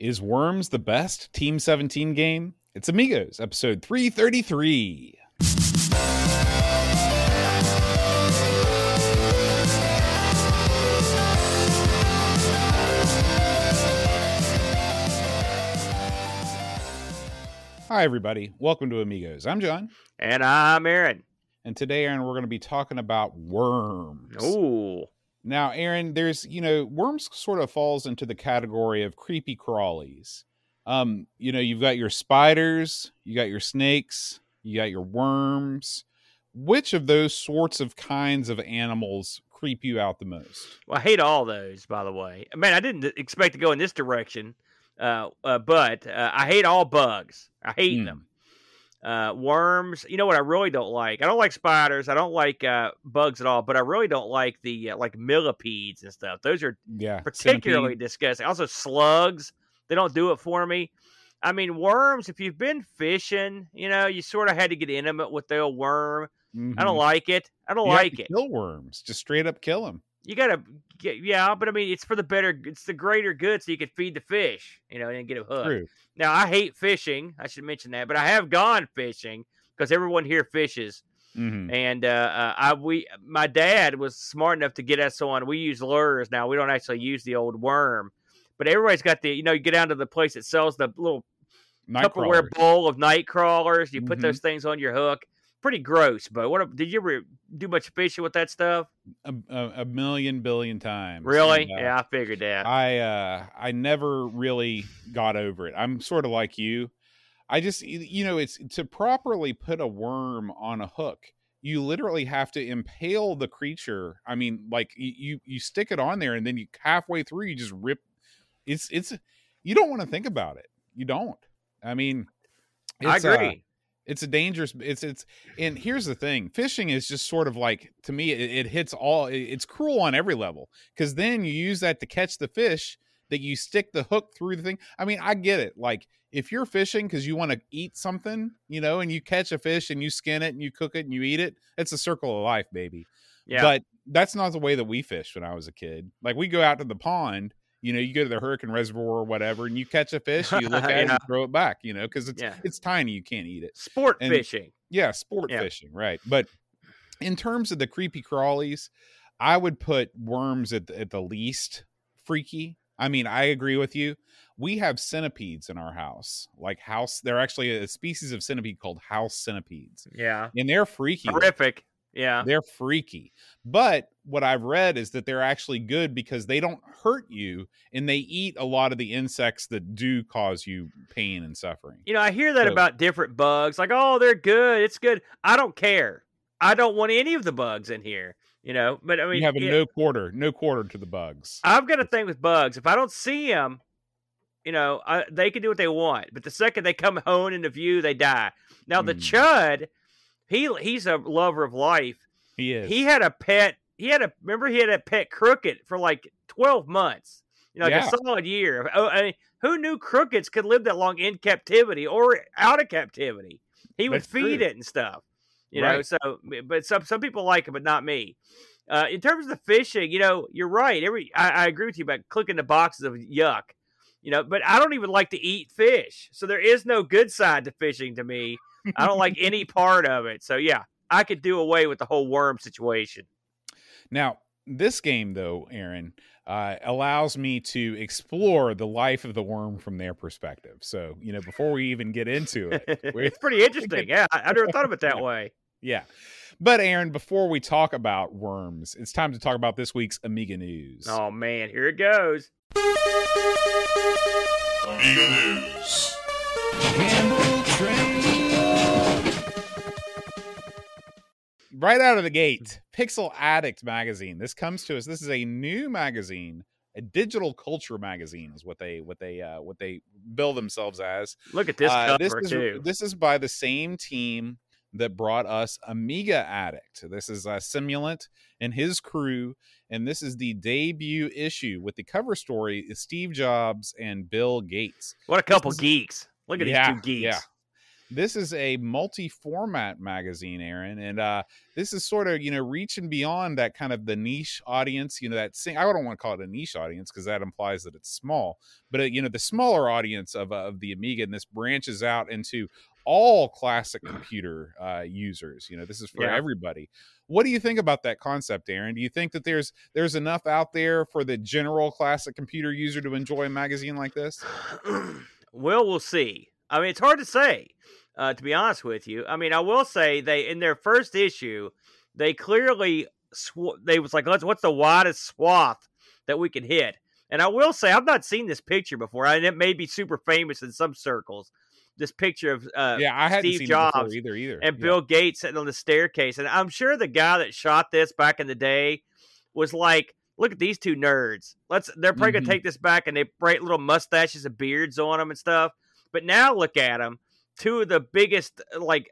Is Worms the best Team 17 game? It's Amigos, episode 333. Hi, everybody. Welcome to Amigos. I'm John. And I'm Aaron. And today, Aaron, we're going to be talking about worms. Ooh. Now, Aaron, there's, you know, worms sort of falls into the category of creepy crawlies. Um, you know, you've got your spiders, you got your snakes, you got your worms. Which of those sorts of kinds of animals creep you out the most? Well, I hate all those, by the way. Man, I didn't expect to go in this direction, uh, uh, but uh, I hate all bugs. I hate Mm. them. Uh, worms. You know what? I really don't like. I don't like spiders. I don't like uh, bugs at all. But I really don't like the uh, like millipedes and stuff. Those are Yeah. particularly centipede. disgusting. Also, slugs. They don't do it for me. I mean, worms. If you've been fishing, you know, you sort of had to get intimate with the old worm. I don't Mhm. like it. I don't You like it. Kill worms. Just straight up kill them. You gotta get yeah but i mean it's for the better it's the greater good so you can feed the fish you know and get a hook True. now i hate fishing i should mention that but i have gone fishing because everyone here fishes hmm and uh, uh i we my dad was smart enough to get us on we use lures now we don't actually use the old worm but everybody's got the you know you get down to the place that sells the little Tupperware bowl of night crawlers. You put Mhm. those things on your hook. Pretty gross, but what did you ever do much fishing with that stuff? A, a, a million billion times. Really? And, uh, yeah, I figured that. I uh I never really got over it. I'm sort of like you. I just you know it's to properly put a worm on a hook. You literally have to impale the creature. I mean, like you you stick it on there and then you halfway through you just rip. It's it's you don't want to think about it. You don't. I mean, I uh, agree. It's a dangerous it's it's and here's the thing fishing is just sort of like to me it, it hits all it- it's cruel on every level because then you use that to catch the fish that you stick the hook through the thing. I mean i get it like if you're fishing because you want to eat something you know and you catch a fish and you skin it and you cook it and you eat it it's a circle of life baby. Yeah. but that's not the way that we fished when i was a kid. Like we go out to the pond you know you go to the hurricane reservoir or whatever and you catch a fish you look at it and throw it back you know because it's Yeah. it's tiny you can't eat it Sport and- fishing. yeah, sport Yeah. fishing, right. But in terms of the creepy crawlies, I would put worms at the, at the least freaky. I mean, I agree with you. We have centipedes in our house. Like house, they're actually a species of centipede called house centipedes. Yeah. And they're freaky. Horrific. Yeah. They're freaky. But what I've read is that they're actually good because they don't hurt you and they eat a lot of the insects that do cause you pain and suffering. You know, I hear that So- about different bugs. Like, oh, they're good. It's good. I don't care. I don't want any of the bugs in here. You know, but I mean, you have a yeah, no quarter, no quarter to the bugs. I've got a thing with bugs. If I don't see them, you know, I, they can do what they want. But the second they come home into view, they die. Now the Mm. chud, he he's a lover of life. He is. He had a pet. He had a remember he had a pet crooked for like twelve months. You know, like Yeah. a solid year. Oh, I mean, who knew crookeds could live that long in captivity or out of captivity? He would That's feed true. it and stuff. You know, so but some some people like it, but not me. Uh, in terms of the fishing, you know, you're right. Every I, I agree with you about clicking the boxes of yuck. You know, but I don't even like to eat fish, so there is no good side to fishing to me. I don't like any part of it. So yeah, I could do away with the whole worm situation. Now, this game, though, Aaron, uh, allows me to explore the life of the worm from their perspective. So, you know, before we even get into it, it's pretty interesting. Yeah, I, I never thought of it that way. yeah. But, Aaron, before we talk about worms, it's time to talk about this week's Amiga news. Oh man, here it goes. Amiga News. Right out of the gate, Pixel Addict magazine. This comes to us. This is a new magazine, a digital culture magazine, is what they what they uh, what they bill themselves as. Look at this Uh, cover is, too. This is by the same team that brought us Amiga Addict. This is uh, Simulant and his crew, and this is the debut issue with the cover story is Steve Jobs and Bill Gates. what a couple is- geeks. Look at Yeah, these two geeks. yeah. this is a multi-format magazine, Aaron, and uh, this is sort of you know reaching beyond that kind of the niche audience. You know that sing- I don't want to call it a niche audience because that implies that it's small, but uh, you know the smaller audience of uh, of the Amiga, and this branches out into all classic computer uh, users. You know, this is for Yeah. everybody. What do you think about that concept, Aaron? Do you think that there's there's enough out there for the general classic computer user to enjoy a magazine like this? well, we'll see. I mean, it's hard to say, uh, to be honest with you. I mean, I will say they in their first issue, they clearly sw- they was like, let's what's the widest swath that we can hit. And I will say, I've not seen this picture before, and it may be super famous in some circles. This picture of uh, yeah, I hadn't Steve seen Jobs either. Either and Yeah. Bill Gates sitting on the staircase. And I'm sure the guy that shot this back in the day was like, look at these two nerds. Let's they're probably Mhm. gonna take this back and they bright little mustaches and beards on them and stuff. But now look at them, two of the biggest like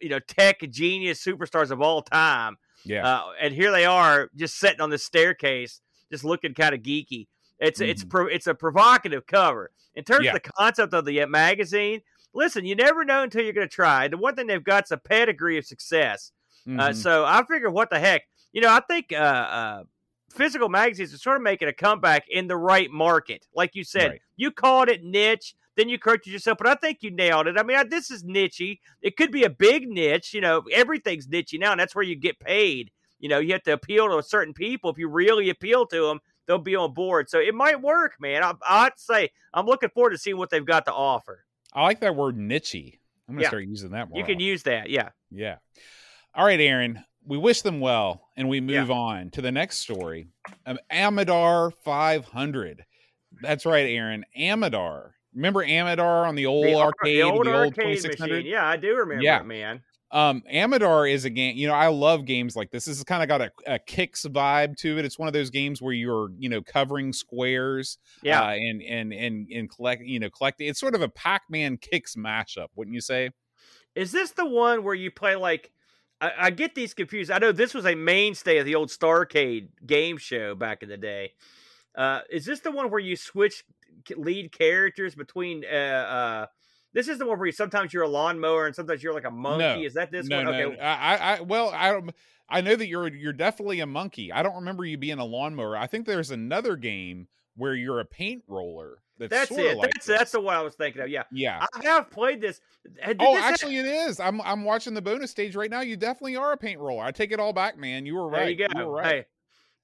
you know tech genius superstars of all time. Yeah, Uh, and here they are just sitting on the staircase, just looking kind of geeky. It's it's pro, it's a provocative cover in terms Mm-hmm. Yeah. of the concept of the uh, magazine. Listen, you never know until you're going to try. The one thing they've got is a pedigree of success. Uh, Mhm. so I figure, what the heck? You know, I think uh, uh, physical magazines are sort of making a comeback in the right market. Like you said, Right. you called it niche, then you corrected yourself, but I think you nailed it. I mean, I, this is nichey. It could be a big niche. You know, everything's nichey now, and that's where you get paid. You know, you have to appeal to certain people. If you really appeal to them, they'll be on board. So it might work, man. I, I'd say I'm looking forward to seeing what they've got to offer. I like that word nichey. I'm gonna Yeah. start using that more. You can use that, yeah. Yeah. All right, Aaron. We wish them well, and we Yeah. move on to the next story. Um, Amidar 500. That's right, Aaron. Amidar. Remember Amidar on the old The, arcade, the old the old arcade 2600? machine. Yeah, I do remember Yeah. it, man. Um, Amidar is a game. You know, I love games like this. This has kind of got a, a Qix vibe to it. It's one of those games where you're, you know, covering squares, Yeah. uh, and and and and collect, you know, collecting. It's sort of a Pac-Man Qix mashup, wouldn't you say? Is this the one where you play like? I, I get these confused. I know this was a mainstay of the old Starcade game show back in the day. Uh, is this the one where you switch lead characters between? Uh, uh, this is the one where you, sometimes you're a lawnmower and sometimes you're like a monkey. No. Is that this no, one? no. okay. no. I, I, I, well, I don't. I know that you're you're definitely a monkey. I don't remember you being a lawnmower. I think there's another game where you're a paint roller. That's, That's it. Like that's this. that's the one I was thinking of. Yeah, yeah. I have played this. Did Oh, this have- actually, it is. I'm I'm watching the bonus stage right now. You definitely are a paint roller. I take it all back, man. You were right. There you go. were right. Hey,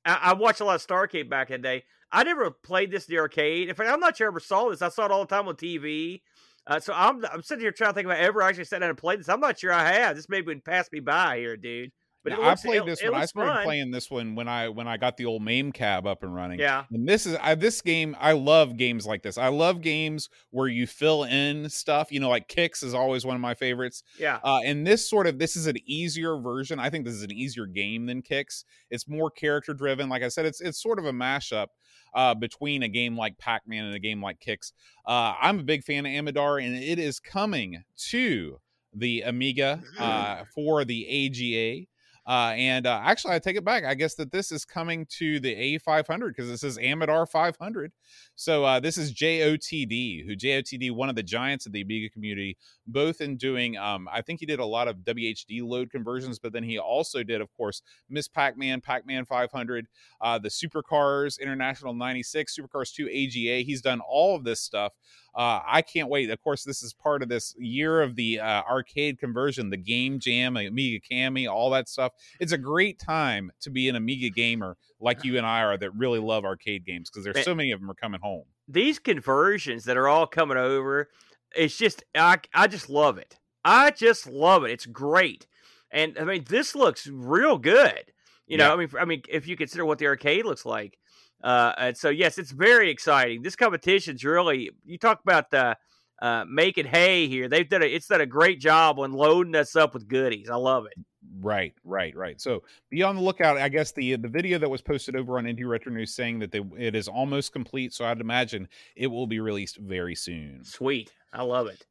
I, I watched a lot of Starcade back in the day. I never played this in the arcade. In fact, I'm not sure I ever saw this. I saw it all the time on TV. Uh, so I'm I'm sitting here trying to think about ever actually sat down and played this. I'm not sure I have. This maybe would pass me by here, dude. But Now, looks, I played it, this it one. I started fun. playing this one when I when I got the old MAME cab up and running. Yeah, And this is I, this game. I love games like this. I love games where you fill in stuff. You know, like Qix is always one of my favorites. yeah. Uh, and this sort of this is an easier version. I think this is an easier game than Qix. It's more character driven. Like I said, it's it's sort of a mashup uh, between a game like Pac Man and a game like Qix. Uh, I'm a big fan of Amidar, and it is coming to the Amiga uh, for the AGA. Uh, and uh, actually, I take it back. I guess that this is coming to the A500 because this is Amidar 500. So uh, this is JOTD, who JOTD, one of the giants of the Amiga community, both in doing. Um, I think he did a lot of WHD load conversions, but then he also did, of course, Miss Pac-Man, Pac-Man 500, uh, the Supercars International 96, Supercars 2 AGA. He's done all of this stuff. Uh, I can't wait. Of course, this is part of this year of the uh, arcade conversion, the Game Jam, Amiga Cami, all that stuff. It's a great time to be an Amiga gamer like you and I are that really love arcade games because there's so many of them are coming home. These conversions that are all coming over, it's just I I just love it. I just love it. It's great, and I mean this looks real good. You know, Yeah. I mean, I mean, if you consider what the arcade looks like, uh, and so yes, it's very exciting. This competition's really you talk about the uh, making hay here. They've done a, it's done a great job on loading us up with goodies. I love it. Right, right, right. So be on the lookout. I guess the the video that was posted over on Indie Retro News saying that they, it is almost complete. So I'd imagine it will be released very soon. Sweet, I love it.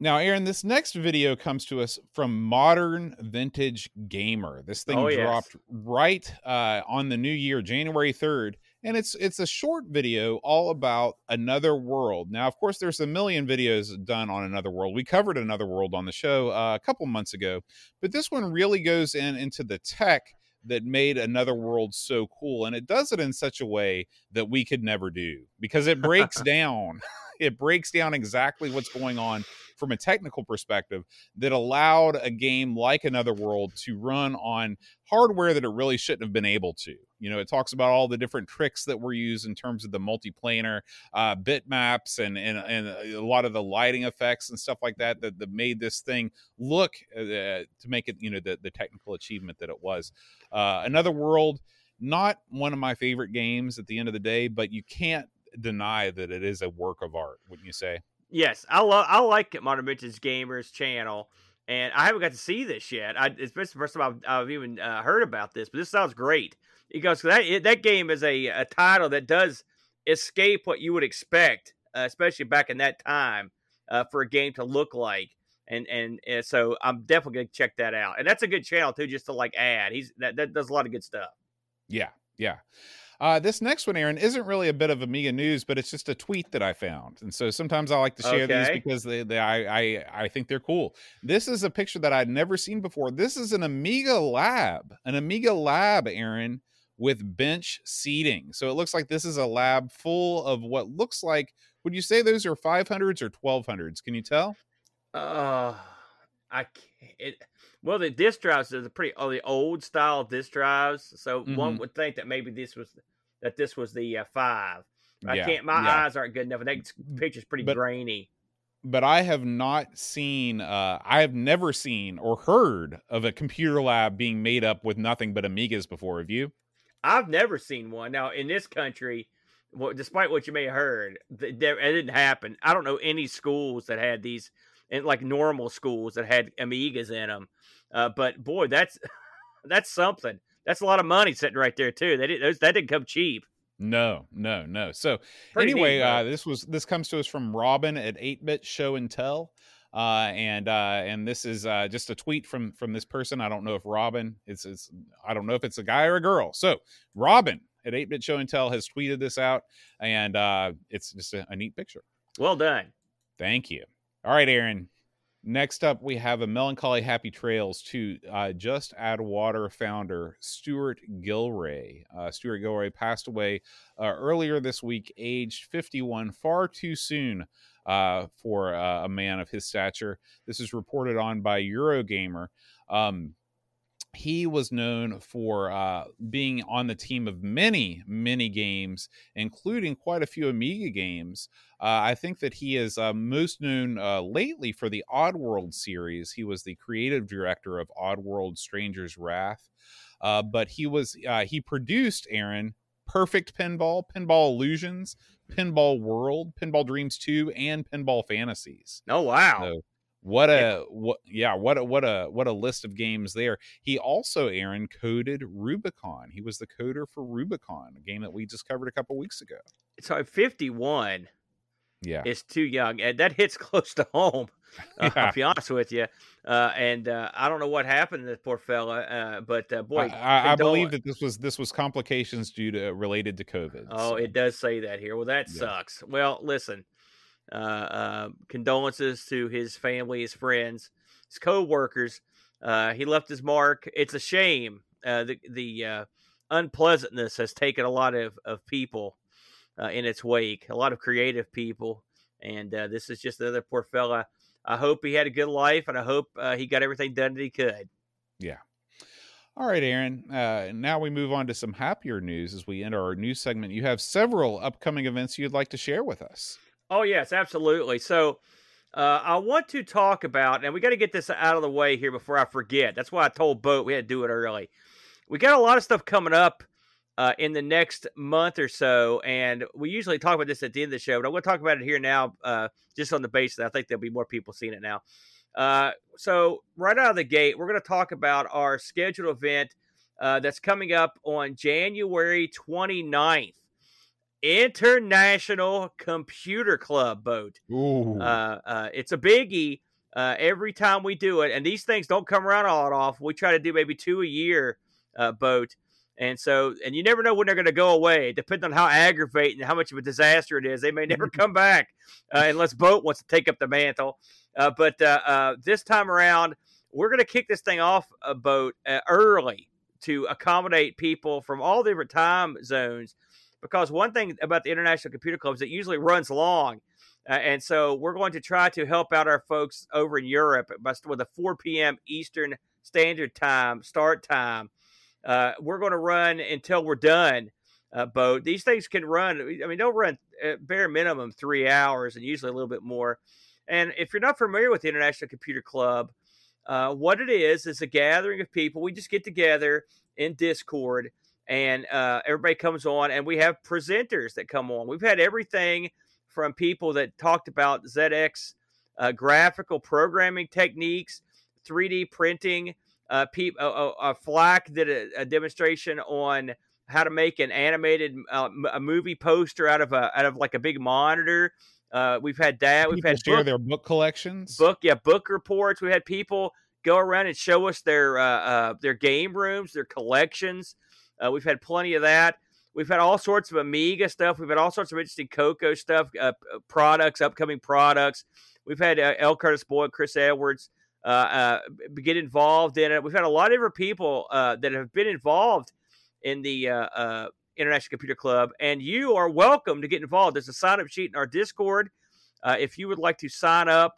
Now, Aaron, this next video comes to us from Modern Vintage Gamer. This thing Oh, yes. dropped right uh, on the new year, January 3rd, and it's it's a short video all about another world. Now, of course, there's a million videos done on another world. We covered another world on the show uh, a couple months ago, but this one really goes in into the tech that made another world so cool and it does it in such a way that we could never do because it breaks down it breaks down exactly what's going on from a technical perspective that allowed a game like Another World to run on hardware that it really shouldn't have been able to. You know, it talks about all the different tricks that were used in terms of the multiplanar uh, bitmaps and, and and a lot of the lighting effects and stuff like that that, that made this thing look uh, to make it you know the the technical achievement that it was. Uh, Another World, not one of my favorite games at the end of the day, but you can't deny that it is a work of art. Wouldn't you say? Yes, I love. I like Modern Vintage Gamers channel, and I haven't got to see this yet. I, it's the first time I've, I've even uh, heard about this, but this sounds great. Because that it, that game is a, a title that does escape what you would expect, uh, especially back in that time, uh, for a game to look like. And, and and so I'm definitely gonna check that out. And that's a good channel too, just to like add. He's that that does a lot of good stuff. Yeah, yeah. Uh, this next one, Aaron, isn't really a bit of Amiga news, but it's just a tweet that I found, and so sometimes I like to share Okay. these because they, they I, I I think they're cool. This is a picture that I'd never seen before. This is an Amiga lab, an Amiga lab, Aaron, with bench seating. So it looks like this is a lab full of what looks like. Would you say those are 500s or 1200s? Can you tell? Uh, I can't. It, well, the disk drives are the pretty oh, the old style disk drives. So one Mhm. would think that maybe this was that this was the uh, five. I Yeah, can't. My yeah. eyes aren't good enough. and That picture's pretty But- grainy. but I have not seen, uh, I have never seen or heard of a computer lab being made up with nothing but Amigas before. Have you? I've never seen one. Now in this country, well, despite what you may have heard, th- there, it didn't happen. I don't know any schools that had these, and like normal schools that had Amigas in them. Uh, but boy, that's that's something. That's a lot of money sitting right there too. They did, those, that didn't come cheap. No, no, no. So Pretty anyway, though. uh, this was this comes to us from Robin at Eight Bit Show and Tell, uh, and uh, and this is uh, just a tweet from from this person. I don't know if Robin is is I don't know if it's a guy or a girl. So Robin at Eight Bit Show and Tell has tweeted this out, and uh, it's just a, a neat picture. well done. Thank you. All right, Aaron. Next up, we have a melancholy happy trails to uh, Just Add Water founder Stewart Gilray. Uh, Stewart Gilray passed away uh, earlier this week, aged 51, far too soon uh, for uh, a man of his stature. This is reported on by Eurogamer. Um, he was known for uh, being on the team of many, many games, including quite a few Amiga games. Uh, I think that he is uh, most known uh, lately for the Oddworld series. He was the creative director of Oddworld Stranger's Wrath. Uh, but he was uh, he produced Aaron Perfect Pinball, Pinball Illusions, Pinball World, Pinball Dreams 2, and Pinball Fantasies. Oh wow. So what a what yeah what a what a what a list of games there. He also Aaron coded Rubicon. He was the coder for Rubicon, a game that we just covered a couple weeks ago. So fifty one Yeah. is too young, and that hits close to home. Uh, Yeah. I'll be honest with you. Uh, and uh, I don't know what happened to this poor fella, uh, but uh, boy, I, I, I believe that this was this was complications due to related to COVID. Oh, so. it does say that here. Well, that Yeah. sucks. Well, listen, uh, uh, condolences to his family, his friends, his co-workers. Uh, he left his mark. It's a shame. Uh, the the uh, unpleasantness has taken a lot of of people uh, in its wake. A lot of creative people, and uh, this is just another poor fella. I hope he had a good life, and I hope uh, he got everything done that he could. Yeah. All right, Aaron. Uh, now we move on to some happier news as we enter our news segment. You have several upcoming events you'd like to share with us. Oh yes, absolutely. So uh, I want to talk about, and we got to get this out of the way here before I forget. That's why I told Boat we had to do it early. We got a lot of stuff coming up uh, in the next month or so, and we usually talk about this at the end of the show, but I'm going to talk about it here now, uh, just on the basis that I think there'll be more people seeing it now. Uh, so right out of the gate, we're going to talk about our scheduled event uh, that's coming up on January 29th. International Computer Club boat. Ooh. Uh, uh, it's a biggie uh, every time we do it, and these things don't come around all that often. We try to do maybe two a year uh, boat, And so, and you never know when they're going to go away. Depending on how aggravating, and how much of a disaster it is, they may never come back uh, unless Boat wants to take up the mantle. Uh, but uh, uh this time around, we're going to kick this thing off a boat uh, early to accommodate people from all different time zones. Because one thing about the International Computer Club is it usually runs long. Uh, and so we're going to try to help out our folks over in Europe by, with a 4 p.m. Eastern Standard Time start time. Uh, we're going to run until we're done. Uh. These things can run. I mean, they'll run bare minimum three hours, and usually a little bit more. And if you're not familiar with the International Computer Club, uh, what it is is a gathering of people. We just get together in Discord, and uh, everybody comes on, and we have presenters that come on. We've had everything from people that talked about ZX uh, graphical programming techniques, 3D printing. Uh, pe- uh, uh, Flack did a, a, demonstration on how to make an animated uh, a movie poster out of a out of like a big monitor. Uh, we've had that. We've had share book, their book collections. Book, yeah, book reports. We had people go around and show us their uh, uh, their game rooms, their collections. Uh, we've had plenty of that. We've had all sorts of Amiga stuff. We've had all sorts of interesting Coco stuff, uh, products, upcoming products. We've had uh, L. Curtis Boyd, Chris Edwards uh, uh, get involved in it. We've had a lot of different people uh, that have been involved in the uh, International Computer Club, and you are welcome to get involved. There's a sign up sheet in our Discord. if you would like to sign up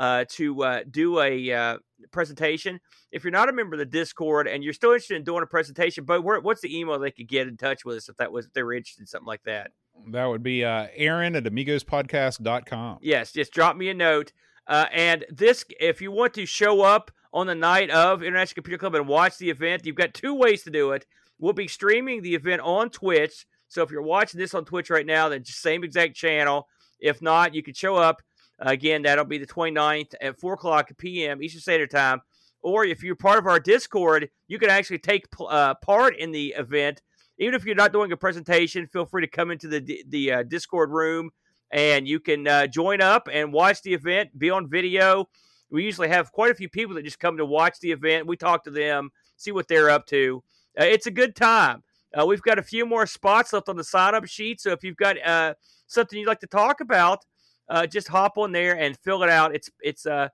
to uh, do a uh, presentation. If you're not a member of the Discord and you're still interested in doing a presentation, but where, what's the email they could get in touch with us if that was if they were interested in something like that? That would be uh, Aaron at amigospodcast.com. Yes, just drop me a note. Uh, and this, if you want to show up on the night of International Computer Club and watch the event, you've got two ways to do it. We'll be streaming the event on Twitch. So if you're watching this on Twitch right now, then same exact channel. If not, you can show up Again, that'll be the 29th at 4 o'clock p.m. Eastern Standard Time. Or if you're part of our Discord, you can actually take uh, part in the event. Even if you're not doing a presentation, feel free to come into the the uh, Discord room and you can uh, join up and watch the event, be on video. We usually have quite a few people that just come to watch the event. We talk to them, see what they're up to. Uh, it's a good time. Uh, we've got a few more spots left on the sign up sheet. So if you've got uh, something you'd like to talk about, uh, just hop on there and fill it out. It's it's uh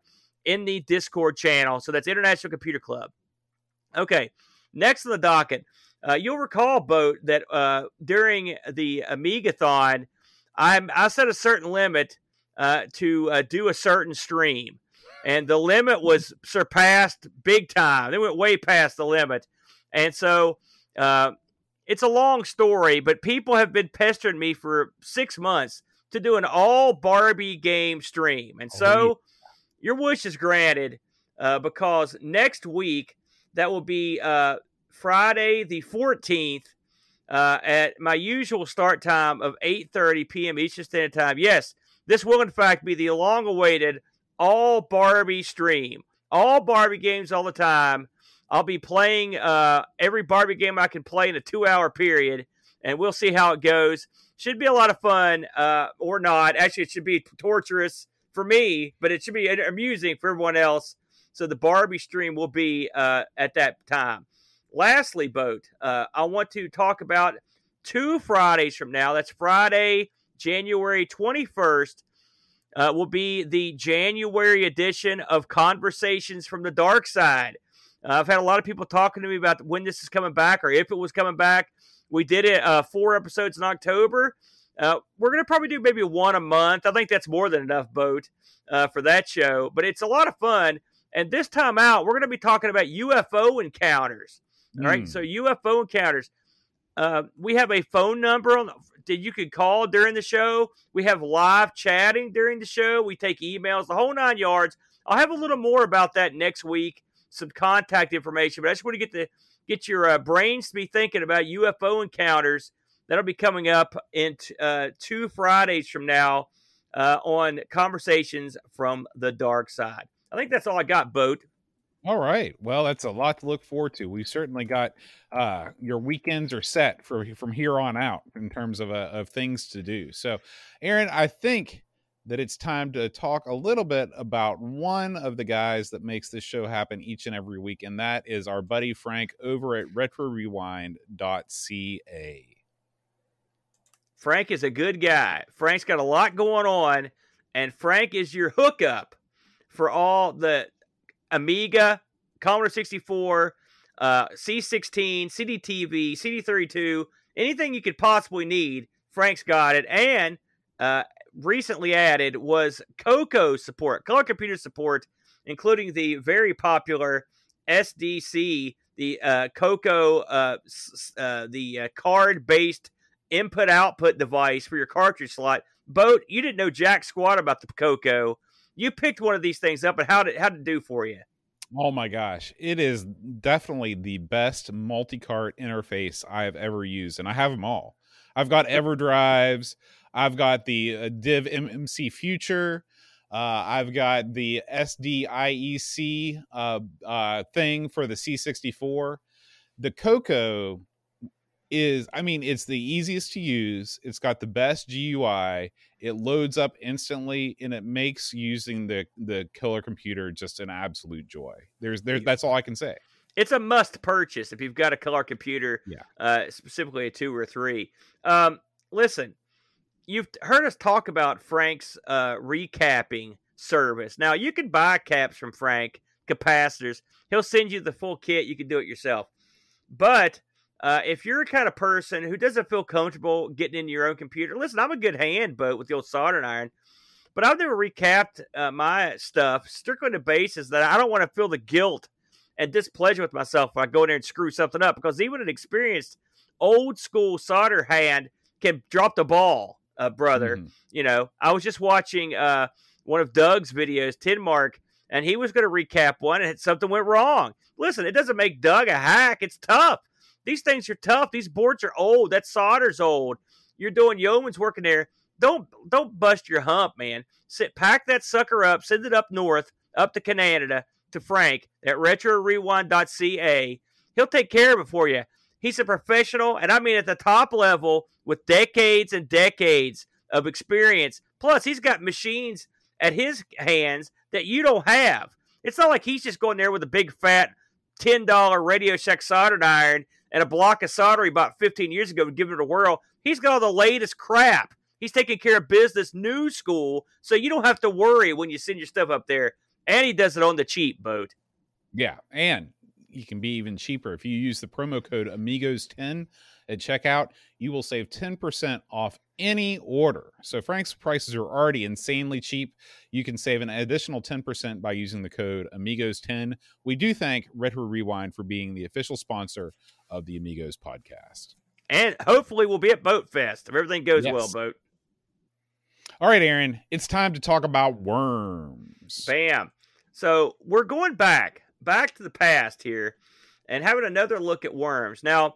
in the Discord channel. So that's International Computer Club. Okay, next on the docket, uh, you'll recall, Boat, that uh, during the Amigathon, I I set a certain limit uh, to uh, do a certain stream, and the limit was surpassed big time. They went way past the limit, and so. Uh, it's a long story, but people have been pestering me for six months to do an all Barbie game stream. And so your wish is granted uh, because next week, that will be uh, Friday the 14th uh, at my usual start time of 8.30 p.m. Eastern Standard Time. Yes, this will in fact be the long-awaited all Barbie stream. All Barbie games all the time. I'll be playing uh, every Barbie game I can play in a two-hour period, and we'll see how it goes should be a lot of fun uh, or not. Actually, it should be torturous for me, but it should be amusing for everyone else. So the Barbie stream will be uh, at that time. Lastly, boat, uh, I want to talk about two Fridays from now. That's Friday, January 21st. Uh, will be the January edition of Conversations from the Dark Side. Uh, I've had a lot of people talking to me about when this is coming back or if it was coming back. We did it uh, four episodes in October. Uh, we're going to probably do maybe one a month. I think that's more than enough, Boat, uh, for that show. But it's a lot of fun. And this time out, we're going to be talking about UFO encounters. All mm. right, so UFO encounters. Uh, we have a phone number on that you could call during the show. We have live chatting during the show. We take emails, the whole nine yards. I'll have a little more about that next week, some contact information. But I just want to get the get your uh, brains to be thinking about UFO encounters. That'll be coming up in t- uh, two Fridays from now uh, on Conversations from the Dark Side. I think that's all I got, Boat. All right. Well, that's a lot to look forward to. We've certainly got uh, your weekends are set for from here on out in terms of uh, of things to do. So, Aaron, I think that it's time to talk a little bit about one of the guys that makes this show happen each and every week, and that is our buddy Frank over at RetroRewind.ca. Frank is a good guy. Frank's got a lot going on, and Frank is your hookup for all the Amiga, Commodore 64, uh, C16, CDTV, CD32, anything you could possibly need. Frank's got it. And uh, recently added was Coco support, color computer support, including the very popular SDC, the uh, Coco, uh, uh, the uh, card based input output device for your cartridge slot. Boat, you didn't know jack squat about the Coco. You picked one of these things up, and how did how did it do for you? Oh my gosh, it is definitely the best multi-cart interface I have ever used, and I have them all. I've got EverDrives, I've got the uh, Div MMC Future, uh, I've got the SDIEC uh, uh, thing for the C64. The Coco is i mean it's the easiest to use it's got the best gui it loads up instantly and it makes using the the killer computer just an absolute joy. There's there's that's all i can say. It's a must purchase if you've got a color computer yeah. uh specifically a two or three. Um listen you've heard us talk about frank's uh recapping service. Now you can buy caps from frank capacitors. He'll send you the full kit. You can do it yourself. But uh, if you're a kind of person who doesn't feel comfortable getting into your own computer, listen, I'm a good hand but with the old soldering iron, but I've never recapped uh, my stuff strictly on the basis that I don't want to feel the guilt and displeasure with myself if I go in there and screw something up because even an experienced old school solder hand can drop the ball, uh, brother. Mm-hmm. You know, I was just watching uh, one of Doug's videos, Tin Mark, and he was going to recap one and something went wrong. Listen, it doesn't make Doug a hack. It's tough. These things are tough. These boards are old. That solder's old. You're doing yeoman's work in there. Don't don't bust your hump, man. Sit pack that sucker up, send it up north, up to Canada, to Frank at retrorewind.ca. He'll take care of it for you. He's a professional, and I mean at the top level with decades and decades of experience. Plus, he's got machines at his hands that you don't have. It's not like he's just going there with a big fat $10 Radio Shack soldering iron and a block of solder he bought 15 years ago and give it a whirl. He's got all the latest crap. He's taking care of business new school, so you don't have to worry when you send your stuff up there. And he does it on the cheap boat. Yeah, and you can be even cheaper if you use the promo code Amigos10 at checkout. You will save 10% off any order. So Frank's prices are already insanely cheap. You can save an additional 10% by using the code Amigos10. We do thank Retro Rewind for being the official sponsor of the Amigos podcast. And hopefully we'll be at Boat Fest if everything goes yes. well, Boat. All right, Aaron, it's time to talk about worms. Bam. So we're going back, back to the past here and having another look at worms. Now,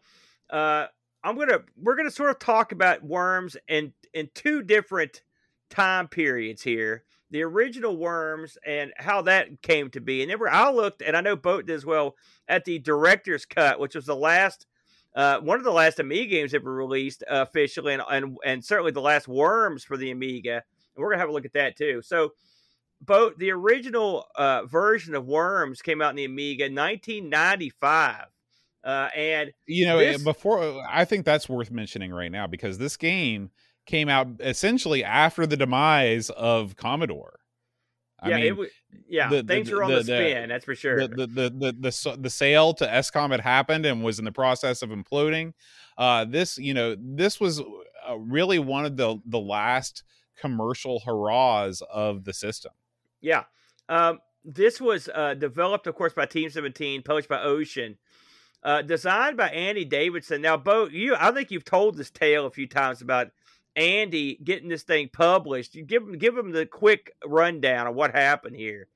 uh, I'm gonna we're gonna sort of talk about worms in in two different time periods here. The original worms and how that came to be, and then I looked, and I know Boat did as well at the director's cut, which was the last uh, one of the last Amiga games ever released uh, officially, and, and and certainly the last Worms for the Amiga. And we're gonna have a look at that too. So, both the original uh, version of Worms came out in the Amiga in 1995. Uh, and you know, this... before I think that's worth mentioning right now because this game came out essentially after the demise of Commodore. I yeah, mean, it was, yeah, the, things the, were on the, the spin, that's for sure. The, the the the the sale to Escom had happened and was in the process of imploding. Uh, this, you know, this was uh, really one of the the last commercial hurrahs of the system. Yeah, um, this was uh, developed, of course, by Team Seventeen, published by Ocean, uh, designed by Andy Davidson. Now, Bo, you, I think you've told this tale a few times about Andy getting this thing published. You give give him the quick rundown of what happened here.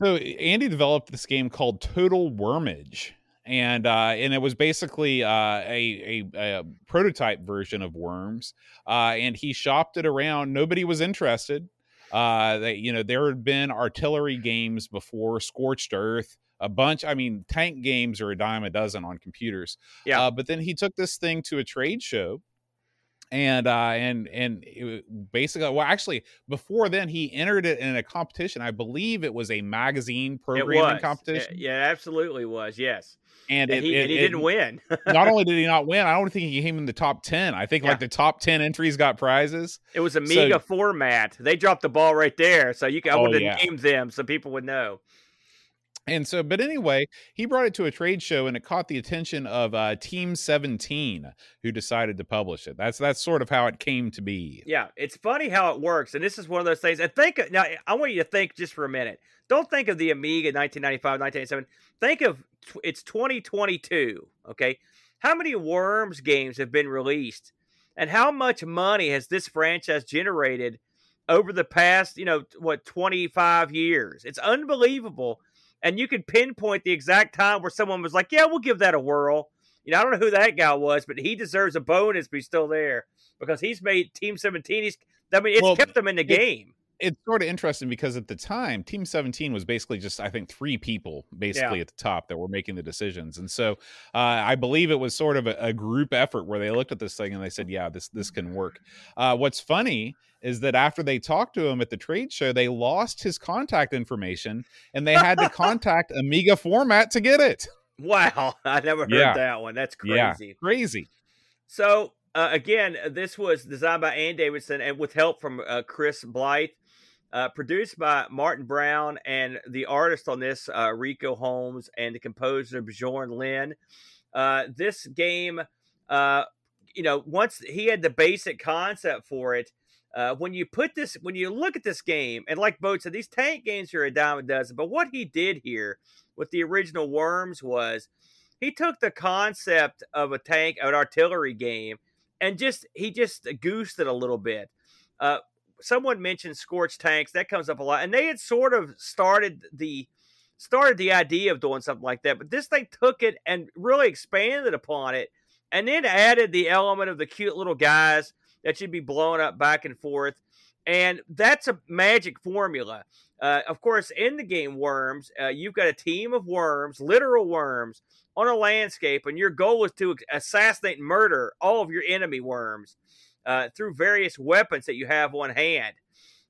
So Andy developed this game called Total Wormage, and uh, and it was basically uh, a, a, a prototype version of Worms, uh, and he shopped it around. Nobody was interested. Uh, that you know there had been artillery games before, Scorched Earth, a bunch. I mean, tank games are a dime a dozen on computers. Yeah. Uh, but then he took this thing to a trade show and uh and and it, basically well actually before then he entered it in a competition i believe it was a magazine programming competition Yeah, yeah, absolutely was. Yes. and, And it, he, it- and he didn't win. not only did he not win i don't think he came in the top 10 i think Yeah. like the top 10 entries got prizes It was a Amiga format. They dropped the ball right there, so you can, I Oh, would have yeah. named them so people would know. And so, but anyway, he brought it to a trade show and it caught the attention of uh, Team 17, who decided to publish it. That's that's sort of how it came to be. Yeah, it's funny how it works, and this is one of those things. And think now, I want you to think just for a minute. Don't think of the Amiga 1995, 1997. Think of it's 2022. Okay, how many Worms games have been released, and how much money has this franchise generated over the past, you know, what 25 years? It's unbelievable, and you can pinpoint the exact time where someone was like, "Yeah, we'll give that a whirl." You know, I don't know who that guy was, but he deserves a bonus, but he's still there because he's made Team 17. He's, I mean, it's Well, kept them in the it- game. It's sort of interesting because at the time, Team 17 was basically just, I think, three people basically at the top that were making the decisions. And so uh, I believe it was sort of a, a group effort where they looked at this thing and they said, yeah, this, this can work. Uh, what's funny is that after they talked to him at the trade show, they lost his contact information and they had to contact Amiga Format to get it. Wow, I never heard Yeah. that one. That's Yeah. crazy. Crazy. So uh, again, this was designed by Ann Davidson and with help from uh, Chris Blythe, uh, produced by Martin Brown, and the artist on this, uh, Rico Holmes, and the composer Bjorn Lynne. Uh, this game, uh, you know, once he had the basic concept for it. Uh, when you put this, when you look at this game, and like Boat said, these tank games are a dime a dozen. But what he did here with the original Worms was he took the concept of a tank, an artillery game, and just he just goosed it a little bit. Uh, someone mentioned scorched tanks that comes up a lot, and they had sort of started the started the idea of doing something like that, but this thing took it and really expanded upon it, and then added the element of the cute little guys that should be blowing up back and forth, and that's a magic formula. Uh, of course, in the game Worms, uh, you've got a team of worms, literal worms, on a landscape, and your goal is to assassinate and murder all of your enemy worms uh, through various weapons that you have on hand.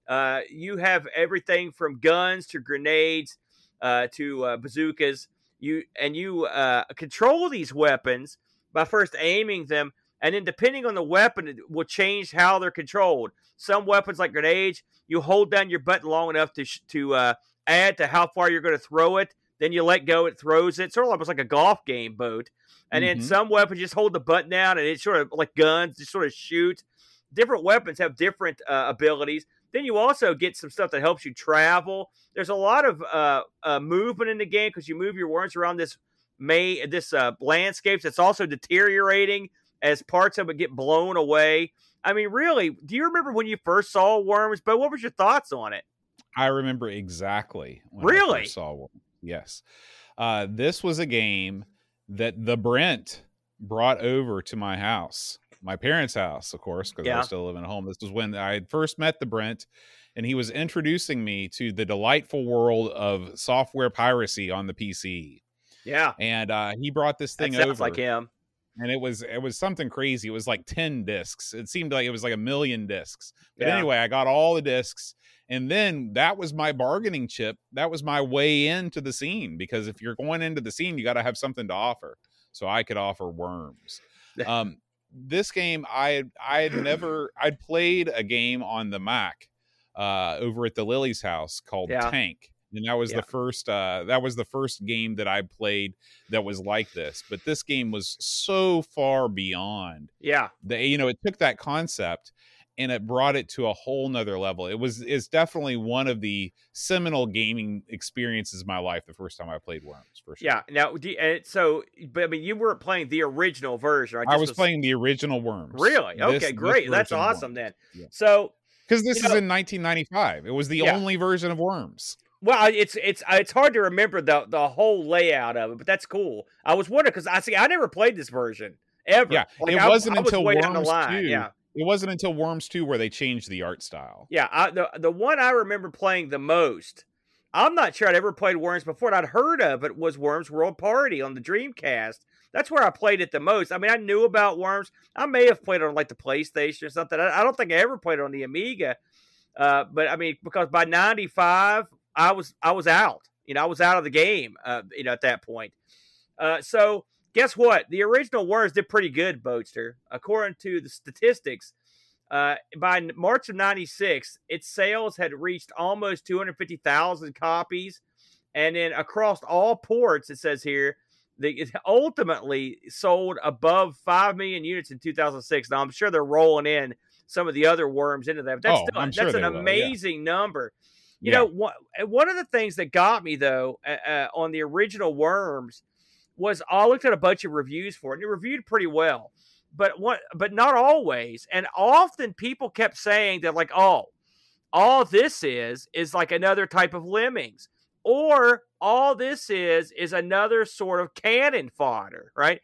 Uh, you have everything from guns to grenades uh, to uh, bazookas. You and you uh, control these weapons by first aiming them, and then depending on the weapon, it will change how they're controlled. Some weapons, like grenades, you hold down your button long enough to sh- to add to how far you're going to throw it. Then you let go, it throws it. Sort of almost like a golf game boat. And Mhm. then some weapons just hold the button down, and it sort of like guns, just sort of shoot. Different weapons have different uh, abilities. Then you also get some stuff that helps you travel. There's a lot of uh, uh, movement in the game because you move your worms around this may this uh, landscapes. It's also deteriorating as parts of it get blown away. I mean, really, do you remember when you first saw worms? But what was your thoughts on it? I remember exactly. When I Really? saw one. Yes. Uh, this was a game that the Brent brought over to my house, my parents' house, of course, because I was still living at home. This was when I had first met the Brent, and he was introducing me to the delightful world of software piracy on the PC. Yeah, And uh, he brought this that thing sounds over like him. And it was it was something crazy. It was like 10 discs. It seemed like it was like a million discs. But Yeah. anyway, I got all the discs and then that was my bargaining chip. That was my way into the scene because if you're going into the scene, you got to have something to offer. So I could offer worms. Um this game I I had never I'd played a game on the Mac uh over at the Lily's house called Yeah. Tank. And that was Yeah. the first uh that was the first game that I played that was like this. But this game was so far beyond Yeah, the you know, it took that concept and it brought it to a whole nother level. It was it's definitely one of the seminal gaming experiences of my life the first time I played Worms for sure. yeah. Now, do you, and so, but I mean, you weren't playing the original version, right? I This was playing the original Worms. Really? This- Okay, great. That's awesome then. Yeah. So, Because this is know- in 1995. It was the Yeah. only version of Worms. Well, it's it's it's hard to remember the the whole layout of it, but that's cool. I was wondering because I see I never played this version ever. Yeah, Like, it I- wasn't I was until Worms. 2 Yeah, It wasn't until Worms 2 where they changed the art style. yeah. I, the the one I remember playing the most. I'm not sure I'd ever played Worms before. I'd heard of it was Worms World Party on the Dreamcast, that's where I played it the most. I mean, I knew about Worms. I may have played it on like the PlayStation or something. I, I don't think I ever played it on the Amiga. Uh, but I mean, because by '95, I was I was out. You know, I was out of the game. Uh, you know, at that point. Uh, so guess what? The original Worms did pretty good, Boatster. According to the statistics, uh, by March of '96, its sales had reached almost 250,000 copies, and then across all ports, it says here, they it ultimately sold above five million units in 2006. Now I'm sure they're rolling in some of the other worms into that. But that's Oh, still, I'm that's sure an will, yeah. amazing number. You Yeah. know, one, one of the things that got me though uh, on the original worms was I looked at a bunch of reviews for it, and it reviewed pretty well. But what? But not always, and often people kept saying that like, oh, all this is is like another type of lemmings, or all this is is another sort of cannon fodder, right?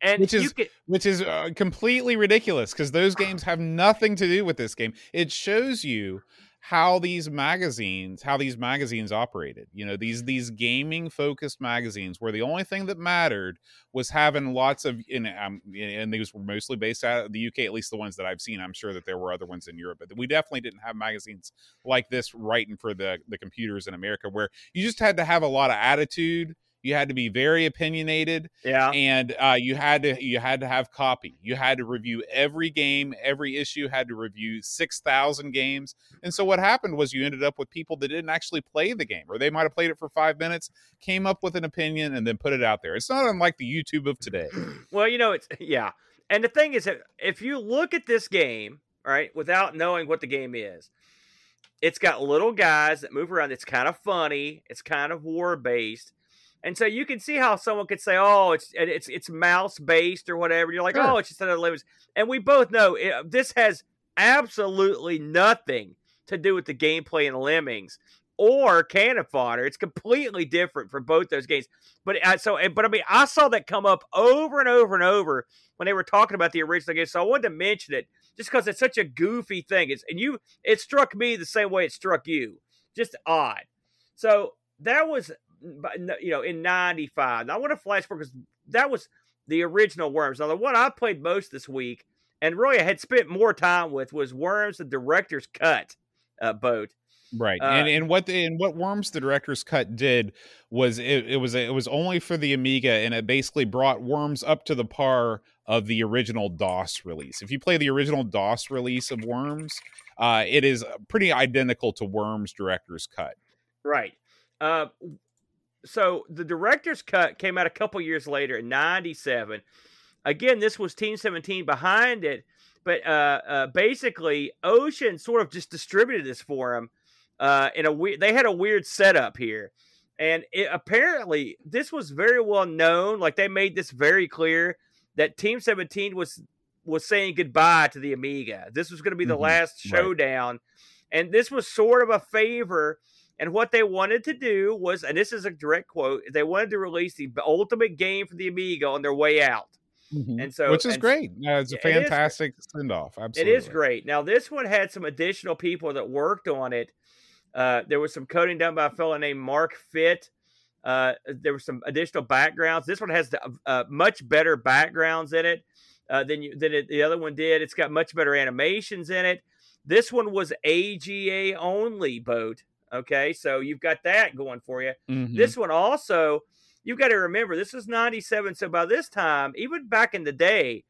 And Which you is- could, which is uh, completely ridiculous because those games have nothing to do with this game. It shows you how these magazines, how these magazines operated. You know, these these gaming focused magazines where the only thing that mattered was having lots of, and, um, and these were mostly based out of the UK, at least the ones that I've seen. I'm sure that there were other ones in Europe, but we definitely didn't have magazines like this writing for the the computers in America, where you just had to have a lot of attitude. You had to be very opinionated yeah, and uh, you had to you had to have copy. You had to review every game, every issue. Had to review six thousand games. And so what happened was you ended up with people that didn't actually play the game, or they might have played it for five minutes, came up with an opinion, and then put it out there. It's not unlike the YouTube of today. Well, you know, it's yeah. And the thing is that if you look at this game, right, without knowing what the game is, it's got little guys that move around. It's kind of funny. It's kind of war based. And so you can see how someone could say, "Oh, it's it's it's mouse based or whatever." You're like, Sure. "Oh, it's just another Lemmings." And we both know it, this has absolutely nothing to do with the gameplay in Lemmings or Cannon Fodder. It's completely different for both those games. But I, so, eh, but I mean, I saw that come up over and over and over when they were talking about the original game. So I wanted to mention it just because it's such a goofy thing. It's and you, it struck me the same way it struck you, just odd. So that was, you know, in '95. Now I want to flash forward because that was the original Worms. Now the one I played most this week, and really I had spent more time with, was Worms: The Director's Cut uh, boat. Right. Uh, and and what the, and what Worms the director's cut did was it, it was it was only for the Amiga and it basically brought Worms up to the par of the original DOS release. If you play the original DOS release of Worms, uh, it is pretty identical to Worms director's cut. Right. Uh, so the director's cut came out a couple years later in '97. Again, this was Team 17 behind it, but uh, uh, basically, Ocean sort of just distributed this for him uh, in a weird. They had a weird setup here, and it, apparently, this was very well known. Like they made this very clear that Team 17 was was saying goodbye to the Amiga. This was going to be the Mhm, last right. showdown, and this was sort of a favor. And what they wanted to do was, and this is a direct quote, they wanted to release the ultimate game for the Amiga on their way out. And so- which is great. Uh, it's a Yeah, it fantastic send off. Absolutely. It is great. Now, this one had some additional people that worked on it. Uh, there was some coding done by a fellow named Mark Fitt. Uh, there were some additional backgrounds. This one has the, uh, much better backgrounds in it uh, than you, than it, the other one did. It's got much better animations in it. This one was AGA only boat. Okay, so you've got that going for you. Mhm. This one also, you've got to remember, this was 97. So by this time, even back in the day,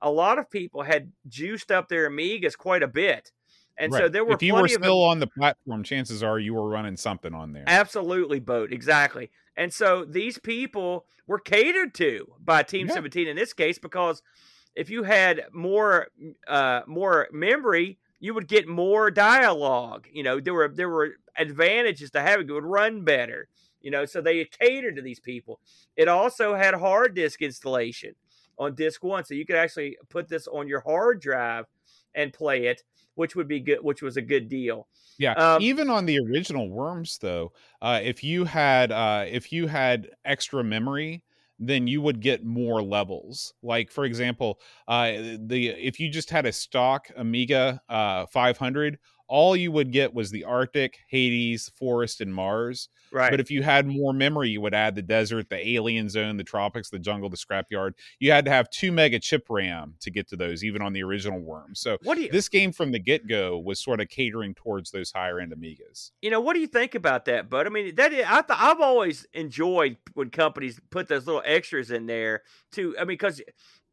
a lot of people had juiced up their Amigas quite a bit. And so there were if you were still on the platform, chances are you were running something on there. Absolutely, boat exactly. And so these people were catered to by Team Yeah. 17 in this case because if you had more uh, more memory, you would get more dialogue. You know, there were there were advantages to having it. It would run better. You know, so they catered to these people. It also had hard disk installation on disc one, so you could actually put this on your hard drive and play it, which would be good. Which was a good deal. Yeah, Um, even on the original Worms, though, uh, if you had uh, if you had extra memory, then you would get more levels. Like for example, uh, the if you just had a stock Amiga uh, 500, all you would get was the Arctic, Hades, Forest, and Mars. Right. But if you had more memory, you would add the desert, the alien zone, the tropics, the jungle, the scrapyard. You had to have two mega chip RAM to get to those, even on the original Worm. So what do you this game from the get go was sort of catering towards those higher end Amigas. you know what do you think about that, Bud? I mean, that is, I th- I've always enjoyed when companies put those little extras in there to. I mean, because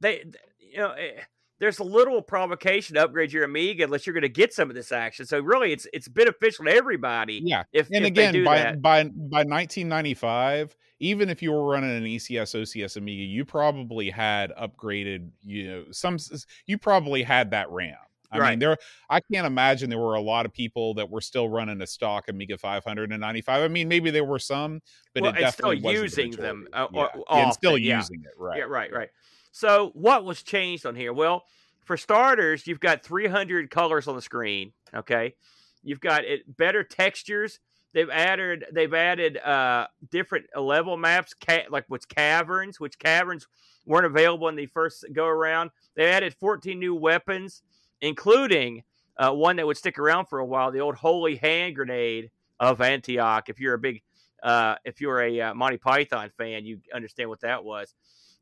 they, you know. eh, There's a little provocation to upgrade your Amiga unless you're going to get some of this action. So really, it's it's beneficial to everybody. Yeah. If, And if again, by, that. by by 1995, even if you were running an ECS OCS Amiga, you probably had upgraded. You know, some you probably had that RAM. I mean, there. I can't imagine there were a lot of people that were still running a stock Amiga 595. I mean, maybe there were some, but Well, it and still using them, uh, yeah. and still often, yeah. using it. Right. Yeah, right, right. So what was changed on here? Well, for starters, you've got 300 colors on the screen. Okay, you've got it better textures. They've added they've added uh, different level maps, ca- like what's caverns, which caverns weren't available in the first go around. They added 14 new weapons, including uh, one that would stick around for a while, the old holy hand grenade of Antioch. If you're a big uh, if you're a uh, Monty Python fan, you understand what that was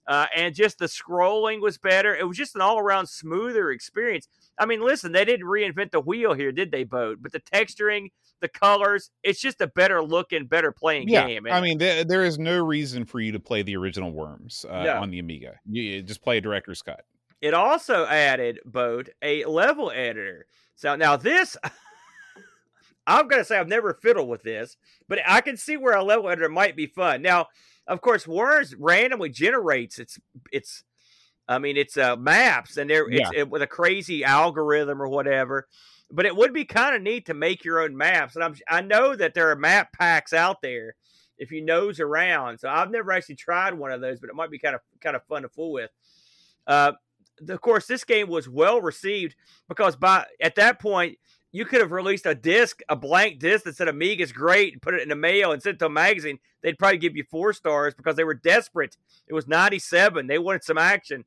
uh, and just the scrolling was better. It was just an all around smoother experience. I mean, listen, they didn't reinvent the wheel here, did they, Boat? But the texturing, the colors, it's just a better looking, better playing Yeah, game. I mean, there, there is no reason for you to play the original Worms uh, No. on the Amiga. You, you just play a director's cut. it also added, Boat, a level editor. So now this, I'm going to say I've never fiddled with this, but I can see where a level editor might be fun. Now, of course, Worms randomly generates its its. I mean, it's uh, maps, and they're it's it, with a crazy algorithm or whatever. But it would be kind of neat to make your own maps, and I'm I know that there are map packs out there if you nose around. So I've never actually tried one of those, but it might be kind of kind of fun to fool with. Uh, of course, this game was well received because by at that point you could have released a disc, a blank disc that said Amiga's great, and put it in the mail and sent it to a magazine. They'd probably give you four stars because they were desperate. It was 97. They wanted some action.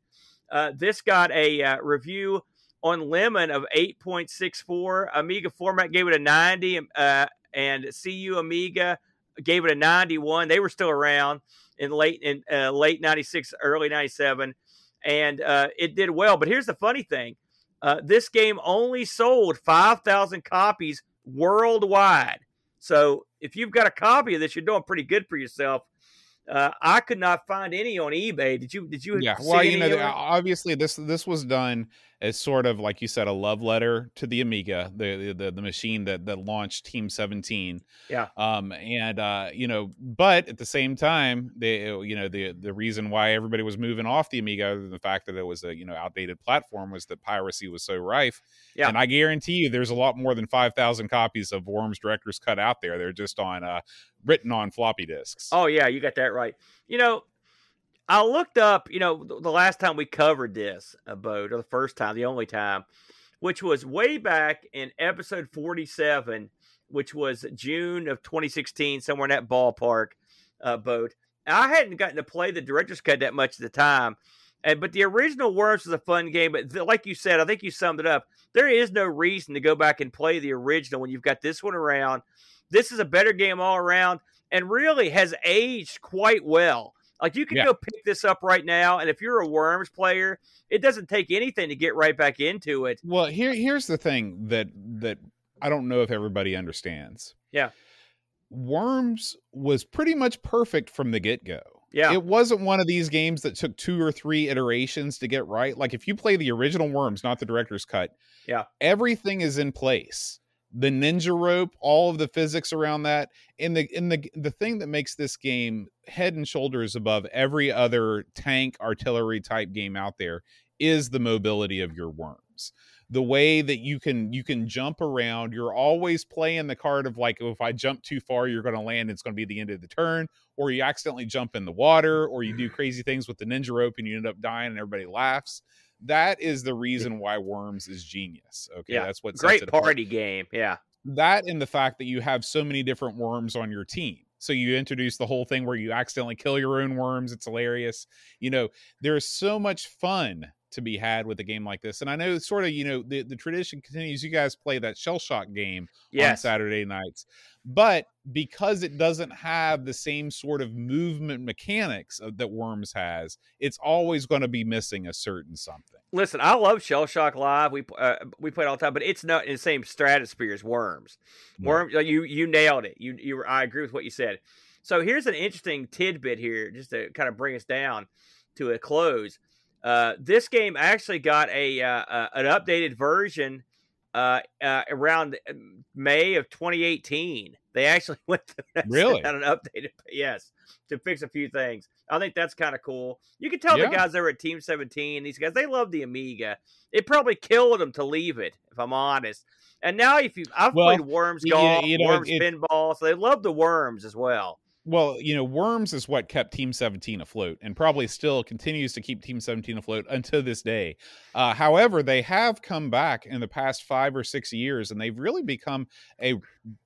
Uh, this got a uh, review on Lemon of 8.64. Amiga Format gave it a 90, uh, and CU Amiga gave it a 91. They were still around in late in uh, late 96, early 97, and uh, it did well. But here's the funny thing uh, this game only sold 5,000 copies worldwide. So if you've got a copy of this, you're doing pretty good for yourself. Uh, I could not find any on eBay. Did you? Did you? yeah well you know on- obviously this this was done as sort of like you said a love letter to the amiga the the, the machine that that launched team 17 Yeah. um and uh you know but at the same time they you know the the reason why everybody was moving off the amiga other than the fact that it was a you know outdated platform was that piracy was so rife Yeah. and i guarantee you there's a lot more than 5000 copies of worms director's cut out there they're just on uh written on floppy disks Oh yeah, you got that right. You know, I looked up. You know, the last time we covered this boat, or the first time, the only time, which was way back in episode forty-seven, which was June of 2016, somewhere in that ballpark. Uh, boat. I hadn't gotten to play the director's cut that much at the time, and but the original Worms was a fun game. But th- like you said, I think you summed it up. There is no reason to go back and play the original when you've got this one around. This is a better game all around and really has aged quite well. Like you can Yeah. go pick this up right now, and if you're a Worms player, it doesn't take anything to get right back into it. Well, here here's the thing that that I don't know if everybody understands. Yeah. Worms was pretty much perfect from the get-go. Yeah, It wasn't one of these games that took two or three iterations to get right. Like if you play the original Worms, not the director's cut, Yeah. everything is in place. The ninja rope, all of the physics around that, and the and the the thing that makes this game head and shoulders above every other tank artillery type game out there is the mobility of your worms. The way that you can you can jump around you're always playing the card of like if i jump too far you're going to land it's going to be the end of the turn or you accidentally jump in the water or you do mm-hmm. crazy things with the ninja rope and you end up dying and everybody laughs that is the reason why worms is genius okay Yeah. that's what sets great it apart party game. Yeah, that and the fact that you have so many different worms on your team. So you introduce the whole thing where you accidentally kill your own worms. It's hilarious. You know, there's so much fun to be had with a game like this. And I know sort of, you know, the, the tradition continues. You guys play that shell shock game on Saturday nights. But because it doesn't have the same sort of movement mechanics of, that Worms has, it's always going to be missing a certain something. Listen, I love Shell Shock Live. We uh, we play it all the time, but it's not in the same stratosphere as Worms. Worms, uh, you you nailed it. You you I agree with what you said. So here's an interesting tidbit here, just to kind of bring us down to a close. Uh, this game actually got a uh, uh, an updated version uh, uh, around May of 2018. They actually went through Really? an updated, yes, to fix a few things. I think that's kind of cool. You can tell Yeah. the guys over at Team 17, these guys, they love the Amiga. It probably killed them to leave it, if I'm honest. And now, if you, I've Well, played Worms Golf, you know, Worms it- Pinball, so they love the Worms as well. Well, you know, Worms is what kept Team 17 afloat and probably still continues to keep Team 17 afloat until this day. Uh, however, they have come back in the past five or six years and they've really become a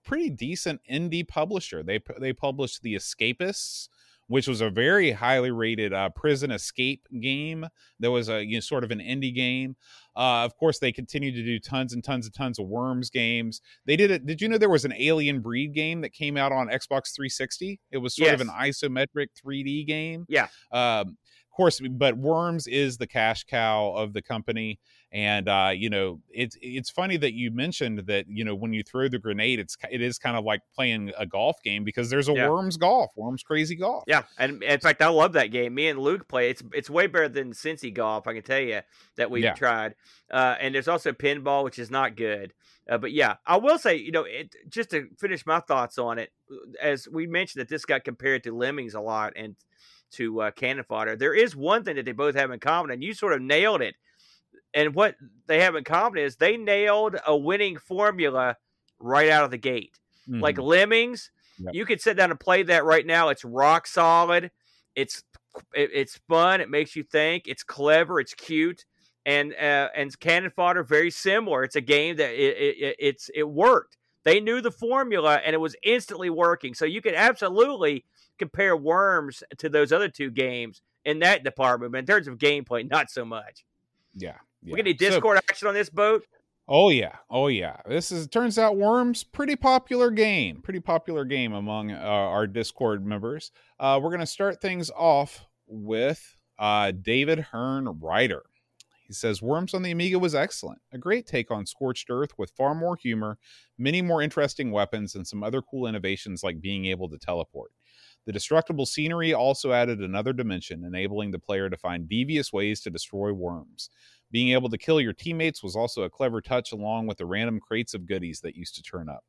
pretty decent indie publisher. They, they published The Escapists, which was a very highly rated uh, prison escape game. There was a you know, sort of an indie game. Uh, of course, they continued to do tons and tons and tons of Worms games. They did it. Did you know there was an Alien Breed game that came out on Xbox 360? It was sort of an isometric 3D game. Yeah. Um, of course, but Worms is the cash cow of the company, and uh, you know it's it's funny that you mentioned that you know when you throw the grenade, it's it is kind of like playing a golf game because there's a Yeah. Worms golf, Worms crazy golf. Yeah, and in fact, I love that game. Me and Luke play. It's it's way better than Cincy Golf. I can tell you that we've Yeah. tried. Uh, and there's also pinball, which is not good. Uh, but yeah, I will say, you know, it, just to finish my thoughts on it, as we mentioned that this got compared to Lemmings a lot and to uh, Cannon Fodder. There is one thing that they both have in common, and you sort of nailed it. And what they have in common is they nailed a winning formula right out of the gate. Like Mhm. lemmings Yep. you could sit down and play that right now. It's rock solid. It's it, it's fun. It makes you think. It's clever. It's cute. And uh, and cannon fodder very similar. It's a game that it, it, it it's it worked. They knew the formula and it was instantly working. So you could absolutely compare worms to those other two games in that department but in terms of gameplay not so much. Yeah, yeah. we get any So- discord action on this boat Oh yeah, oh yeah. This is it turns out Worms pretty popular game, pretty popular game among uh, our Discord members. Uh, we're gonna start things off with uh, David Hearn Ryder. He says Worms on the Amiga was excellent, a great take on Scorched Earth with far more humor, many more interesting weapons, and some other cool innovations like being able to teleport. The destructible scenery also added another dimension, enabling the player to find devious ways to destroy worms. Being able to kill your teammates was also a clever touch, along with the random crates of goodies that used to turn up.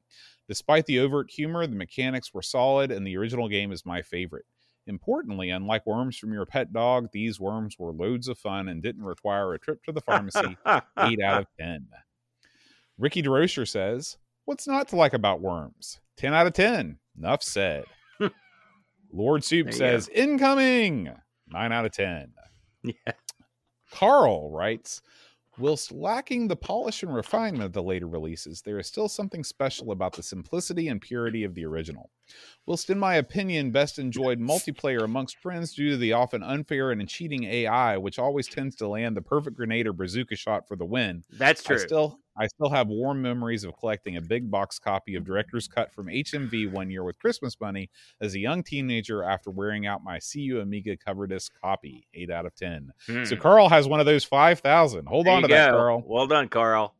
Despite the overt humor, the mechanics were solid, and the original game is my favorite. Importantly, unlike worms from your pet dog, these worms were loads of fun and didn't require a trip to the pharmacy. 8 out of 10. Ricky DeRocher says, What's not to like about worms? 10 out of 10. Enough said. Lord Soup says, Incoming! 9 out of 10. yeah Carl writes, Whilst lacking the polish and refinement of the later releases, there is still something special about the simplicity and purity of the original. Whilst, in my opinion, best enjoyed multiplayer amongst friends due to the often unfair and cheating AI, which always tends to land the perfect grenade or bazooka shot for the win, that's true I still I still have warm memories of collecting a big box copy of Director's Cut from HMV one year with Christmas money as a young teenager after wearing out my CU Amiga cover disc copy. Eight out of ten. So Hmm. Carl has one of those five thousand. Hold There on to that, go. Carl. well done carl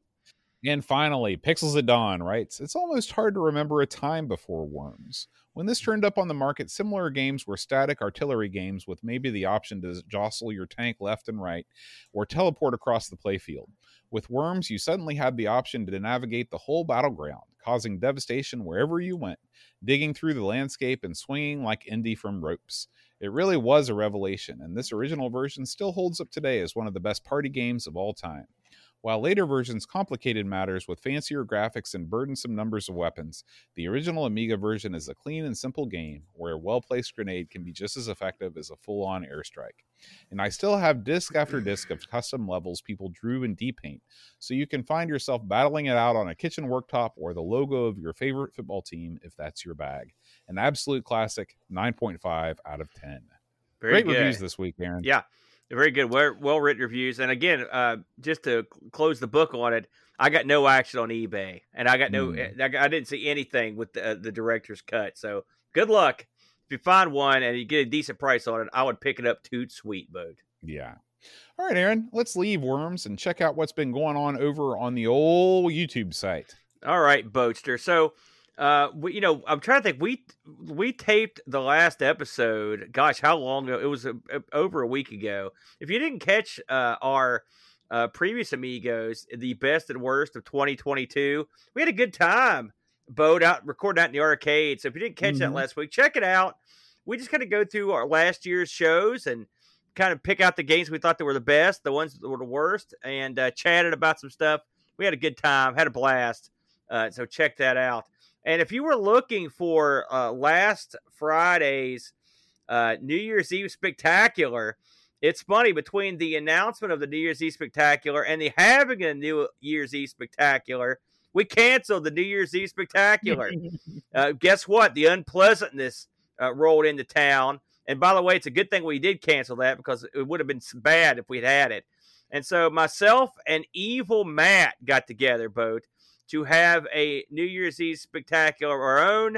And finally, Pixels at Dawn writes, It's almost hard to remember a time before Worms. When this turned up on the market, similar games were static artillery games with maybe the option to jostle your tank left and right or teleport across the playfield. With Worms, you suddenly had the option to navigate the whole battleground, causing devastation wherever you went, digging through the landscape and swinging like Indy from ropes. It really was a revelation, and this original version still holds up today as one of the best party games of all time. While later versions complicated matters with fancier graphics and burdensome numbers of weapons, the original Amiga version is a clean and simple game where a well placed grenade can be just as effective as a full on airstrike. And I still have disc after disc of custom levels people drew in DPaint, so you can find yourself battling it out on a kitchen worktop or the logo of your favorite football team if that's your bag. An absolute classic, 9.5 out of 10. Very Great good. reviews this week, Aaron. Yeah. Very good, well written reviews. And again, uh, just to close the book on it, I got no action on eBay, and I got no, Mm. I, I didn't see anything with the, uh, the director's cut. So good luck. If you find one and you get a decent price on it, I would pick it up toot sweet boat. Yeah. All right, Aaron, let's leave Worms and check out what's been going on over on the old YouTube site. All right, Boatster. So, uh, we, you know, I'm trying to think. We we taped the last episode. Gosh, how long ago? It was a, a- over a week ago. If you didn't catch uh, our uh, previous amigos, the best and worst of 2022, we had a good time. Boat out recording out in the arcade. So if you didn't catch that Mhm. last week, check it out. We just kind of go through our last year's shows and kind of pick out the games we thought that were the best, the ones that were the worst, and uh, chatted about some stuff. We had a good time, had a blast. Uh, so check that out. And if you were looking for uh, last Friday's uh, New Year's Eve spectacular, it's funny between the announcement of the New Year's Eve spectacular and the having a New Year's Eve spectacular, we canceled the New Year's Eve spectacular. uh, guess what? The unpleasantness uh, rolled into town. And by the way, it's a good thing we did cancel that because it would have been bad if we'd had it. And so myself and Evil Matt got together, both to have a New Year's Eve spectacular of our own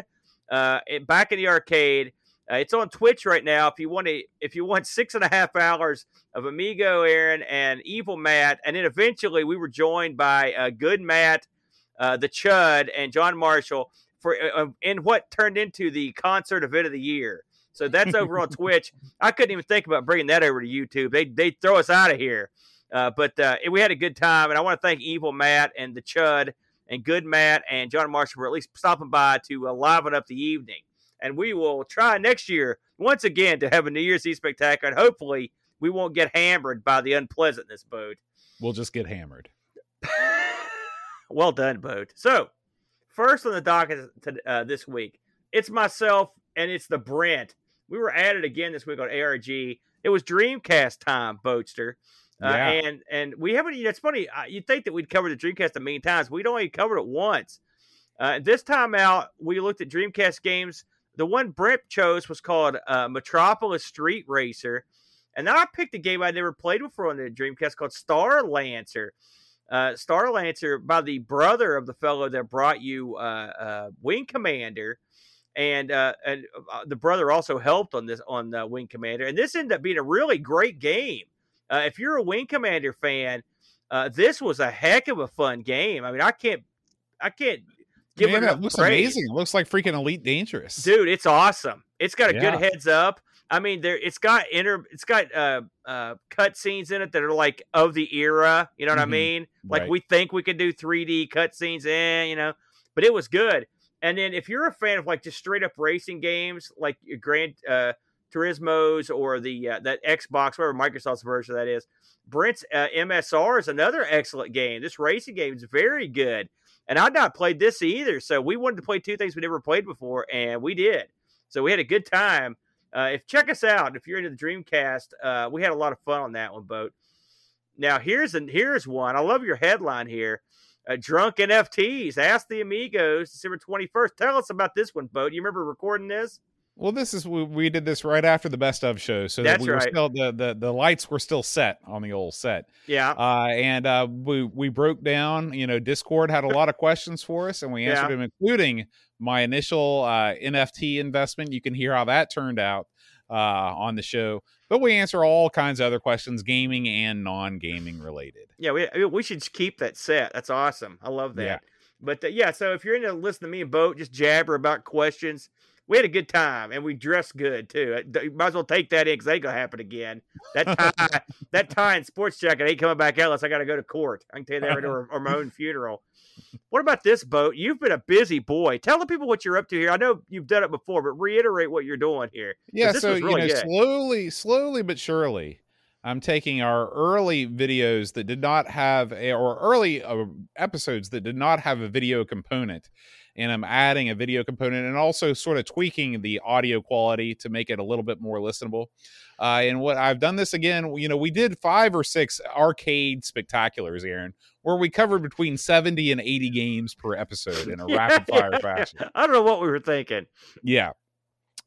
uh, it- back in the arcade. Uh, it's on Twitch right now. If you want to, if you want six and a half hours of Amigo Aaron and Evil Matt, and then eventually we were joined by uh, Good Matt, uh, the Chud, and John Marshall for uh, in what turned into the concert event of the year. So that's over on Twitch. I couldn't even think about bringing that over to YouTube. They they throw us out of here. Uh, but uh, we had a good time, and I want to thank Evil Matt and the Chud and Good Matt and John Marshall for at least stopping by to uh, liven up the evening. And we will try next year once again to have a New Year's Eve spectacular, and hopefully we won't get hammered by the unpleasantness boat. We'll just get hammered. well done, boat. So, first on the docket to, uh, this week, it's myself and it's the Brent. We were at it again this week on ARG. It was Dreamcast time, Boatster. Uh, Yeah. and and we haven't. You know, it's funny. Uh, you'd think that we'd cover the Dreamcast a million times. We'd only covered it once. Uh, this time out, we looked at Dreamcast games. The one Brent chose was called uh, Metropolis Street Racer, and then I picked a game I'd never played before on the Dreamcast called Starlancer. Uh, Starlancer by the brother of the fellow that brought you uh, uh, Wing Commander, and uh, and uh, the brother also helped on this on uh, Wing Commander, and this ended up being a really great game. Uh, if you're a Wing Commander fan, uh, this was a heck of a fun game. I mean, I can't, I can't give Man, it enough looks praise. amazing. It looks like freaking Elite Dangerous. dude. It's awesome. It's got a Yeah. good heads up. I mean, there it's got inter, it's got uh uh cut scenes in it that are like of the era. You know what I Mhm. mean? Like Right. we think we could do 3D cut scenes in, you know, but it was good. And then if you're a fan of like just straight up racing games, like Grand uh, Turismo's or the uh, that Xbox, whatever Microsoft's version that is, Brent's uh, MSR is another excellent game. This racing game is very good, and I'd not played this either. So we wanted to play two things we never played before, and we did. So we had a good time. Uh, if check us out if you're into the Dreamcast, uh, we had a lot of fun on that one, boat. Now here's an here's one. I love your headline here. Uh, drunk NFTs. Ask the amigos, December 21st. Tell us about this one, Boat. You remember recording this? Well, this is we, we did this right after the best of show, so that That's we were right. still the, the the lights were still set on the old set. Yeah. Uh, and uh, we we broke down. You know, Discord had a lot of questions for us, and we answered Yeah. them, including my initial uh, NFT investment. You can hear how that turned out uh, on the show. But we answer all kinds of other questions, gaming and non-gaming related. Yeah, we we should keep that set. That's awesome. I love that. Yeah. But uh, yeah, so if you're into listening to me and Boat just jabber about questions, we had a good time and we dressed good too. Uh, You might as well take that in because ain't gonna happen again. That tie, that tie and sports jacket ain't coming back out unless I got to go to court. I can tell you that right or, or my own funeral. What about this boat? You've been a busy boy. Tell the people what you're up to here. I know you've done it before, but reiterate what you're doing here. Yeah, this so really you know, good. slowly, slowly but surely, I'm taking our early videos that did not have a, or early uh, episodes that did not have a video component, and I'm adding a video component and also sort of tweaking the audio quality to make it a little bit more listenable. Uh, and what I've done this again, you know, we did five or six arcade spectaculars, Aaron, where we covered between 70 and 80 games per episode in a rapid fire fashion. I don't know what we were thinking. Yeah.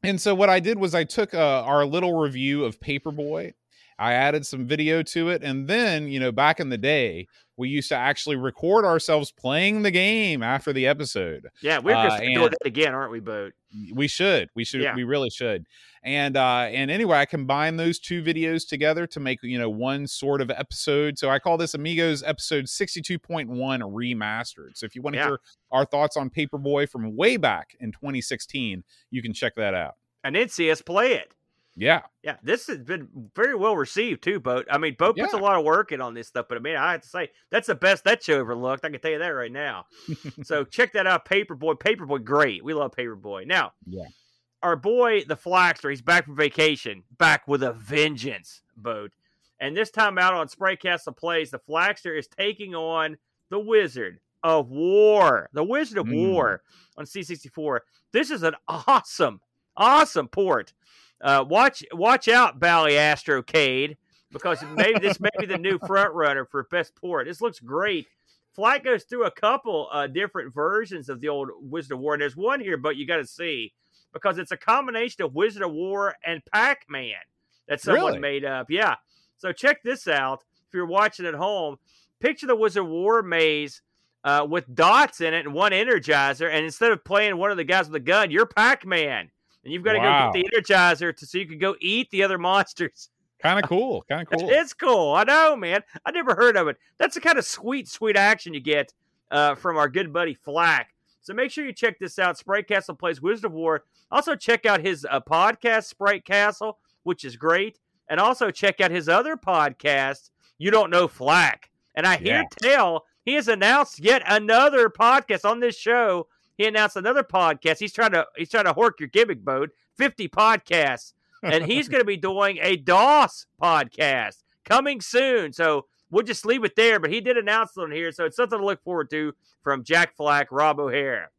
And so what I did was I took uh, our little review of Paperboy I added some video to it. And then, you know, back in the day, we used to actually record ourselves playing the game after the episode. Yeah, we're just Uh, doing that again, aren't we, Boat? We should. We should. Yeah. We really should. And uh and anyway, I combine those two videos together to make, you know, one sort of episode. So I call this Amigos episode 62.1 remastered. So if you want to Yeah. hear our thoughts on Paperboy from way back in 2016, you can check that out. And then see us play it. Yeah. Yeah, this has been very well received too, Boat. I mean, Boat puts a lot of work in on this stuff, but I mean, I have to say that's the best that show ever looked. I can tell you that right now. so check that out, Paperboy. Paperboy, great. We love Paperboy. Now, Yeah. our boy the Flaxter, he's back from vacation, back with a vengeance, Boat. And this time out on Sprite Castle Plays, the Flaxter is taking on the Wizard of War, the Wizard of Mm. War on C64. This is an awesome, awesome port. Uh, watch watch out, Bally Astrocade, because maybe this may be the new front runner for best port. This looks great. Flight goes through a couple uh, different versions of the old Wizard of War. There's one here, but you got to see because it's a combination of Wizard of War and Pac Man that someone Really? made up. Yeah. So check this out. If you're watching at home, picture the Wizard of War maze uh, with dots in it and one Energizer. And instead of playing one of the guys with a gun, you're Pac Man. And you've got to Wow. go get the Energizer to so you can go eat the other monsters. Kind of cool. Kind of cool. It's cool. I know, man. I never heard of it. That's the kind of sweet, sweet action you get uh, from our good buddy Flack. So make sure you check this out. Sprite Castle plays Wizard of War. Also check out his uh, podcast, Sprite Castle, which is great, and also check out his other podcast, You Don't Know Flack. And I hear tell he has announced yet another podcast on this show. He announced another podcast. He's trying to he's trying to hork your gimmick boat. Fifty podcasts and he's going to be doing a DOS podcast coming soon. So we'll just leave it there. But he did announce it on here, so it's something to look forward to from Jack Flack, Rob O'Hara.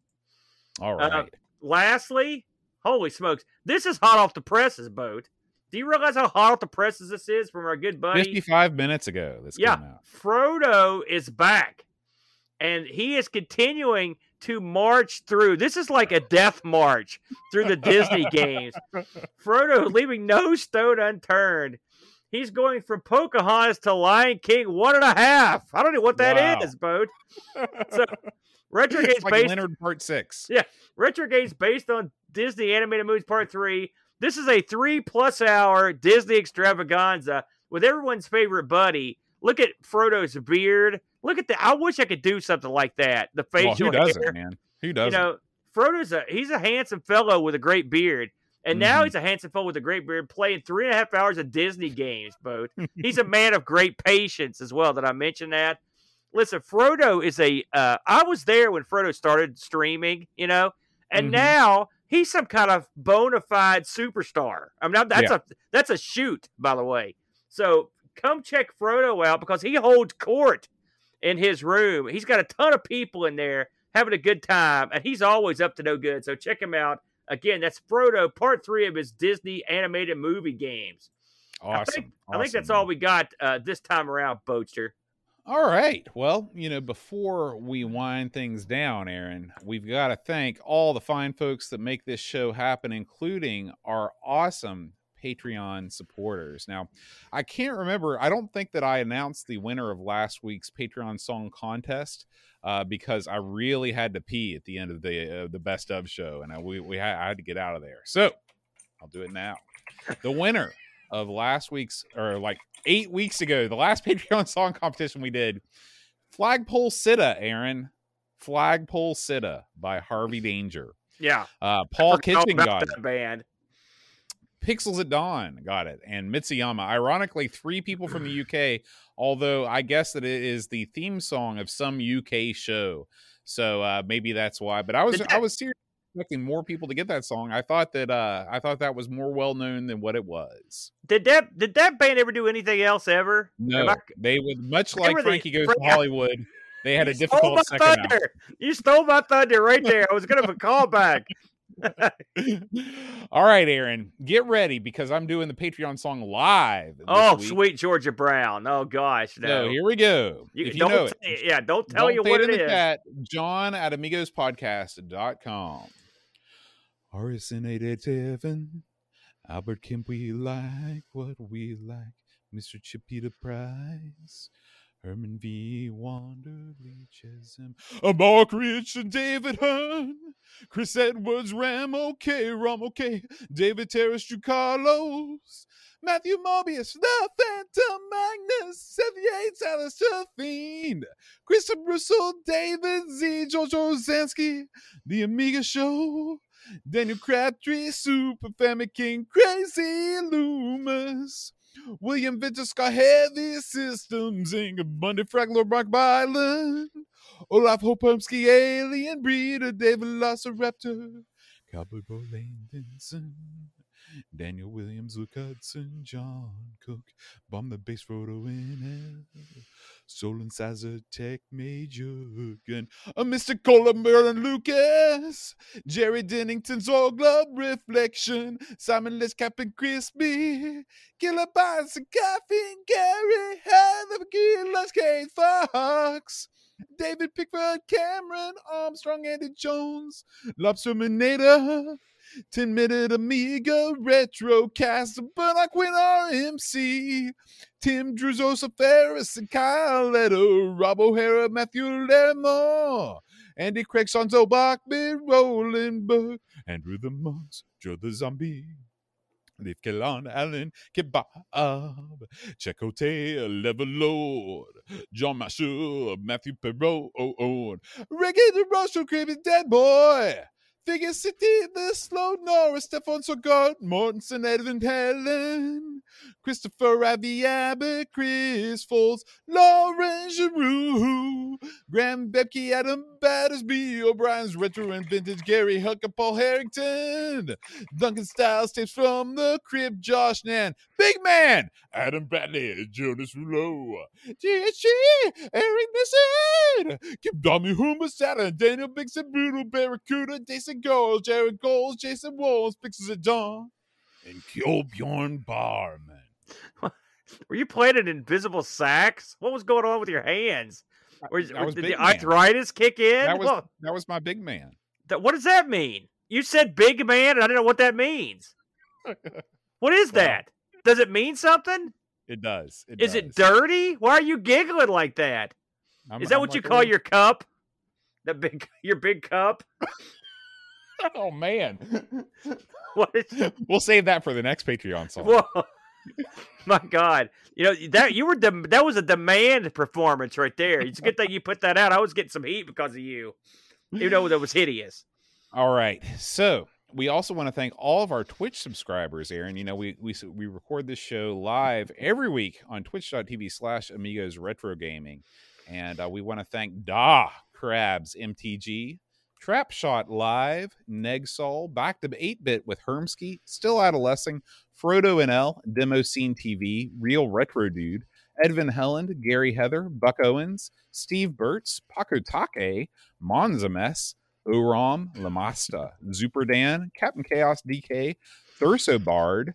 All right. Uh. Lastly, holy smokes, this is hot off the presses, boat. Do you realize how hot off the presses this is from our good buddy? 55 minutes ago this Yeah. came out. Frodo is back, and he is continuing to march through. This is like a death march through the Disney games. Frodo leaving no stone unturned. He's going from Pocahontas to Lion King one and a half. I don't know what that is, Wow. Boat. So Retrogade's It's like based Leonard Part 6. Yeah. Retrogade's based on Disney Animated Movies Part 3. This is a three plus hour Disney extravaganza with everyone's favorite buddy. Look at Frodo's beard. Look at that. I wish I could do something like that. The Well, facial who doesn't, hair. man? Who doesn't? You know, Frodo's a he's a handsome fellow with a great beard. And now Mhm. he's a handsome fellow with a great beard playing three and a half hours of Disney games, both. he's a man of great patience as well. Did I mention that? Listen, Frodo is a. Uh, I was there when Frodo started streaming, you know, and Mhm. now he's some kind of bona fide superstar. I mean, that's a that's a shoot, by the way. So come check Frodo out because he holds court in his room. He's got a ton of people in there having a good time, and he's always up to no good. So check him out. Again, that's Frodo, part three of his Disney animated movie games. awesome. I think I think that's man. all we got uh, this time around, Boatster. All right. Well, you know, before we wind things down, Aaron, we've got to thank all the fine folks that make this show happen, including our awesome Patreon supporters. Now, I can't remember. I don't think that I announced the winner of last week's Patreon song contest uh, because I really had to pee at the end of the uh, the best of show, and I, we we had, I had to get out of there. So I'll do it now. The winner of last week's or like eight weeks ago, the last Patreon song competition we did, Flagpole Sitta, Aaron. Flagpole Sitta by Harvey Danger. Yeah, Uh, Paul Kitchen got that band. Pixels at Dawn got it, and Mitsuyama. Ironically, three people from the UK. Although I guess that it is the theme song of some UK show, so uh, maybe that's why. But I was I was seriously expecting more people to get that song. I thought that uh, I thought that was more well known than what it was. Did that did that band ever do anything else ever? No, I- they would much like Frankie Goes Frank- to Hollywood. They had a You stole my difficult second thunder. You stole my thunder right there. I was gonna have a callback. All right, Aaron, get ready because I'm doing the Patreon song live. Oh, week. sweet Georgia Brown. Oh gosh, no. So here we go. You, if you don't know it, yeah, don't tell don't you what it it in the is. chat. John at amigospodcast.com. RSN 887. Albert Kemp, we like what we like. Mr. Chipita Price, Herman V. Wanderly Chisholm, uh, Mark Rich and David Hearn, Chris Edwards, Ram OK, Rom OK, David Terrace, Drew Carlos, Matthew Mobius, The Phantom Magnus, Seth Yates, Alistair Fiend, Christopher Russell, David Z, George Ozansky, The Amiga Show, Daniel Crabtree, Super Family King, Crazy Loomis, William Vinter, Scott Heavy Systems, Inga Bundy, Fraggler, Rock Byland, Olaf Hopomsky, Alien Breeder, David Velociraptor, Cowboy Bo Lane Vincent, Daniel Williams, Luke Hudson, John Cook, Bomb the Bass Photo in L, Solon Sazer, Tech Major, and a Mr. Cola Merlin Lucas, Jerry Dennington's All Glove Reflection, Simon Liz Captain Crispy, Killer Bites and Caffeine Gary, Heather McGee, Kate Fox. David Pickford, Cameron Armstrong, Andy Jones, Lobster Mineta, 10 Minute Amiga, Retro Cast, Bernard Quinn RMC, Tim Druzosa Ferris, and Kyle Leto, Rob O'Hara, Matthew Lemore, Andy Craig, Sonzo Bachman, Roland Berg, Andrew the Monks, Joe the Zombie. Leif Kellan, Allen, Kebab, Checote, Level Lord, John Mashu, Matthew oh, Reggae the Russell, Creepy Dead Boy, Figure City, The Slow Norris, Stefan Sogard, Mortensen, Edwin Helen, Christopher Ravi Abbott, Chris Foles, Lauren Giroux, Graham Bebke, Adam Battersby, O'Brien's Retro and Vintage, Gary Hucker, Paul Harrington, Duncan Styles, tapes from the crib, Josh Nan, Big Man, Adam Bradley, Jonas Rouleau, GHG, Eric Nissan, Kim Dami Huma Saturn, Daniel Bixon, Brutal Barracuda, Jason Gold, Jared Goals, Jason Walls, Pixels at Dawn, and Kjolbjorn Barman. Were you playing an invisible sax? What was going on with your hands? Were, That did Big the Man. arthritis kick in? That was what, that was my big man. that- what does that mean? You said big man, and I don't know what that means. What is Well, that? Does it mean something? It does. It Is it dirty? Why are you giggling like that? I'm- Is that I'm what you like a call little- your cup? The big, your big cup. Oh man, What is? we'll save that for the next Patreon song. Whoa. My God, you know that you were dem- that was a demand performance right there. It's a good thing you put that out. I was getting some heat because of you, even though that was hideous. All right. So we also want to thank all of our Twitch subscribers, Aaron. You know, we we we record this show live every week on twitch.tv slash amigos retro gaming. And uh, we want to thank Da Crabs MTG, Trap Shot Live, Negsol, Back to 8 Bit with Hermsky, Still Adolescing, Frodo NL, Demo Scene TV, Real Retro Dude, Edvin Helland, Gary Heather, Buck Owens, Steve Burtz, Paco Take, Monza Mess, Oram, Lamasta, Zuperdan, Captain Chaos DK, Thurso Bard,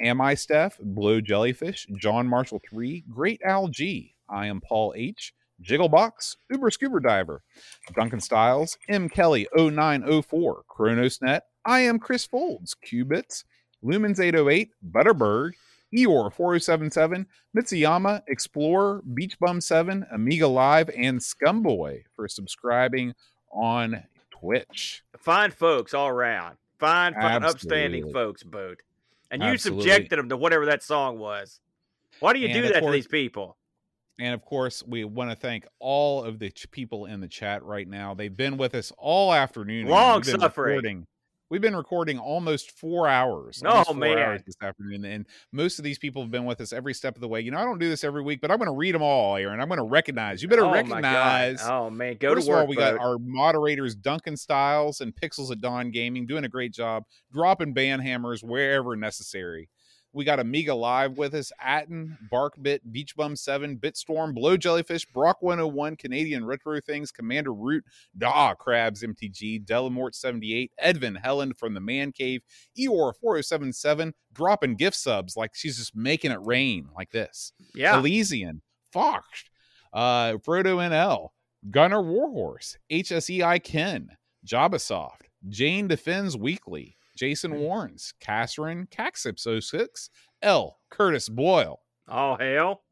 Am I Steph, Blow Jellyfish, John Marshall 3, Great Al G, I am Paul H, Jigglebox, Uber Scuba Diver, Duncan Styles, M. Kelly 0904, Chronosnet, I am Chris Folds, Qubits, Lumens 808, Butterberg, Eeyore 4077, Mitsuyama, Explorer, Beach Bum 7, Amiga Live, and Scumboy for subscribing on Twitch. Fine folks all around. Fine, fine, upstanding folks, boat. And you Absolutely. subjected them to whatever that song was. Why do you And do that course- to these people? And of course, we want to thank all of the ch- people in the chat right now. They've been with us all afternoon. Long We've suffering. recording- We've been recording almost four hours. Oh, four man. hours this afternoon, and most of these people have been with us every step of the way. You know, I don't do this every week, but I'm going to read them all, Aaron. I'm going to recognize. You better oh, recognize. Oh man, go First to of all, work. we got our moderators Duncan Styles and Pixels at Dawn Gaming doing a great job, dropping band hammers wherever necessary. We got Amiga Live with us, Atten, Barkbit, Beach Bum 7, Bitstorm, Blow Jellyfish, Brock 101, Canadian Retro Things, Commander Root, Daw Crabs MTG, Delamort 78, Edvin Helen from the Man Cave, Eeyore 4077, dropping gift subs like she's just making it rain like this. yeah. Elysian, Fox, uh, Frodo NL, Gunner Warhorse, HSEI Ken, Jabasoft, Jane Defends Weekly, Jason Warrens, Casserin, Caxip06, L, Curtis Boyle, Oh hell.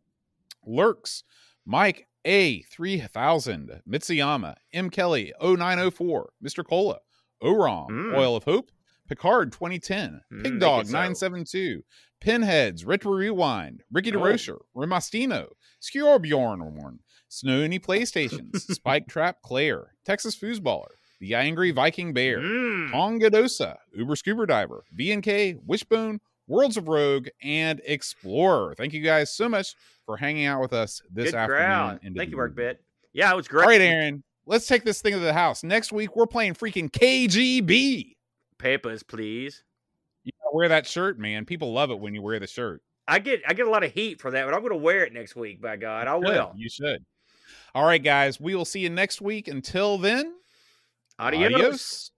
Lurks, Mike A3000, Mitsuyama, M. Kelly 0904, Mr. Cola, Orom, Mm. Oil of Hope, Picard 2010, Mm, Pig Dog it so. 972, Pinheads, Retro Rewind, Ricky Oh. DeRocher, Remastino, Skjorbjorn, Snowy PlayStations, Spike Trap Claire, Texas Foosballer, The Angry Viking Bear, Mm. Tongadosa, Uber Scuba Diver, VNK, Wishbone, Worlds of Rogue, and Explorer. Thank you guys so much for hanging out with us this Good afternoon. Thank you, Mark. Bit. Yeah, it was great. All right, Aaron, let's take this thing to the house. Next week, we're playing freaking KGB. Papers, please. You gotta wear that shirt, man. People love it when you wear the shirt. I get I get a lot of heat for that, but I'm going to wear it next week. By God, I Good. will. You should. All right, guys. We will see you next week. Until then, Adios. adios.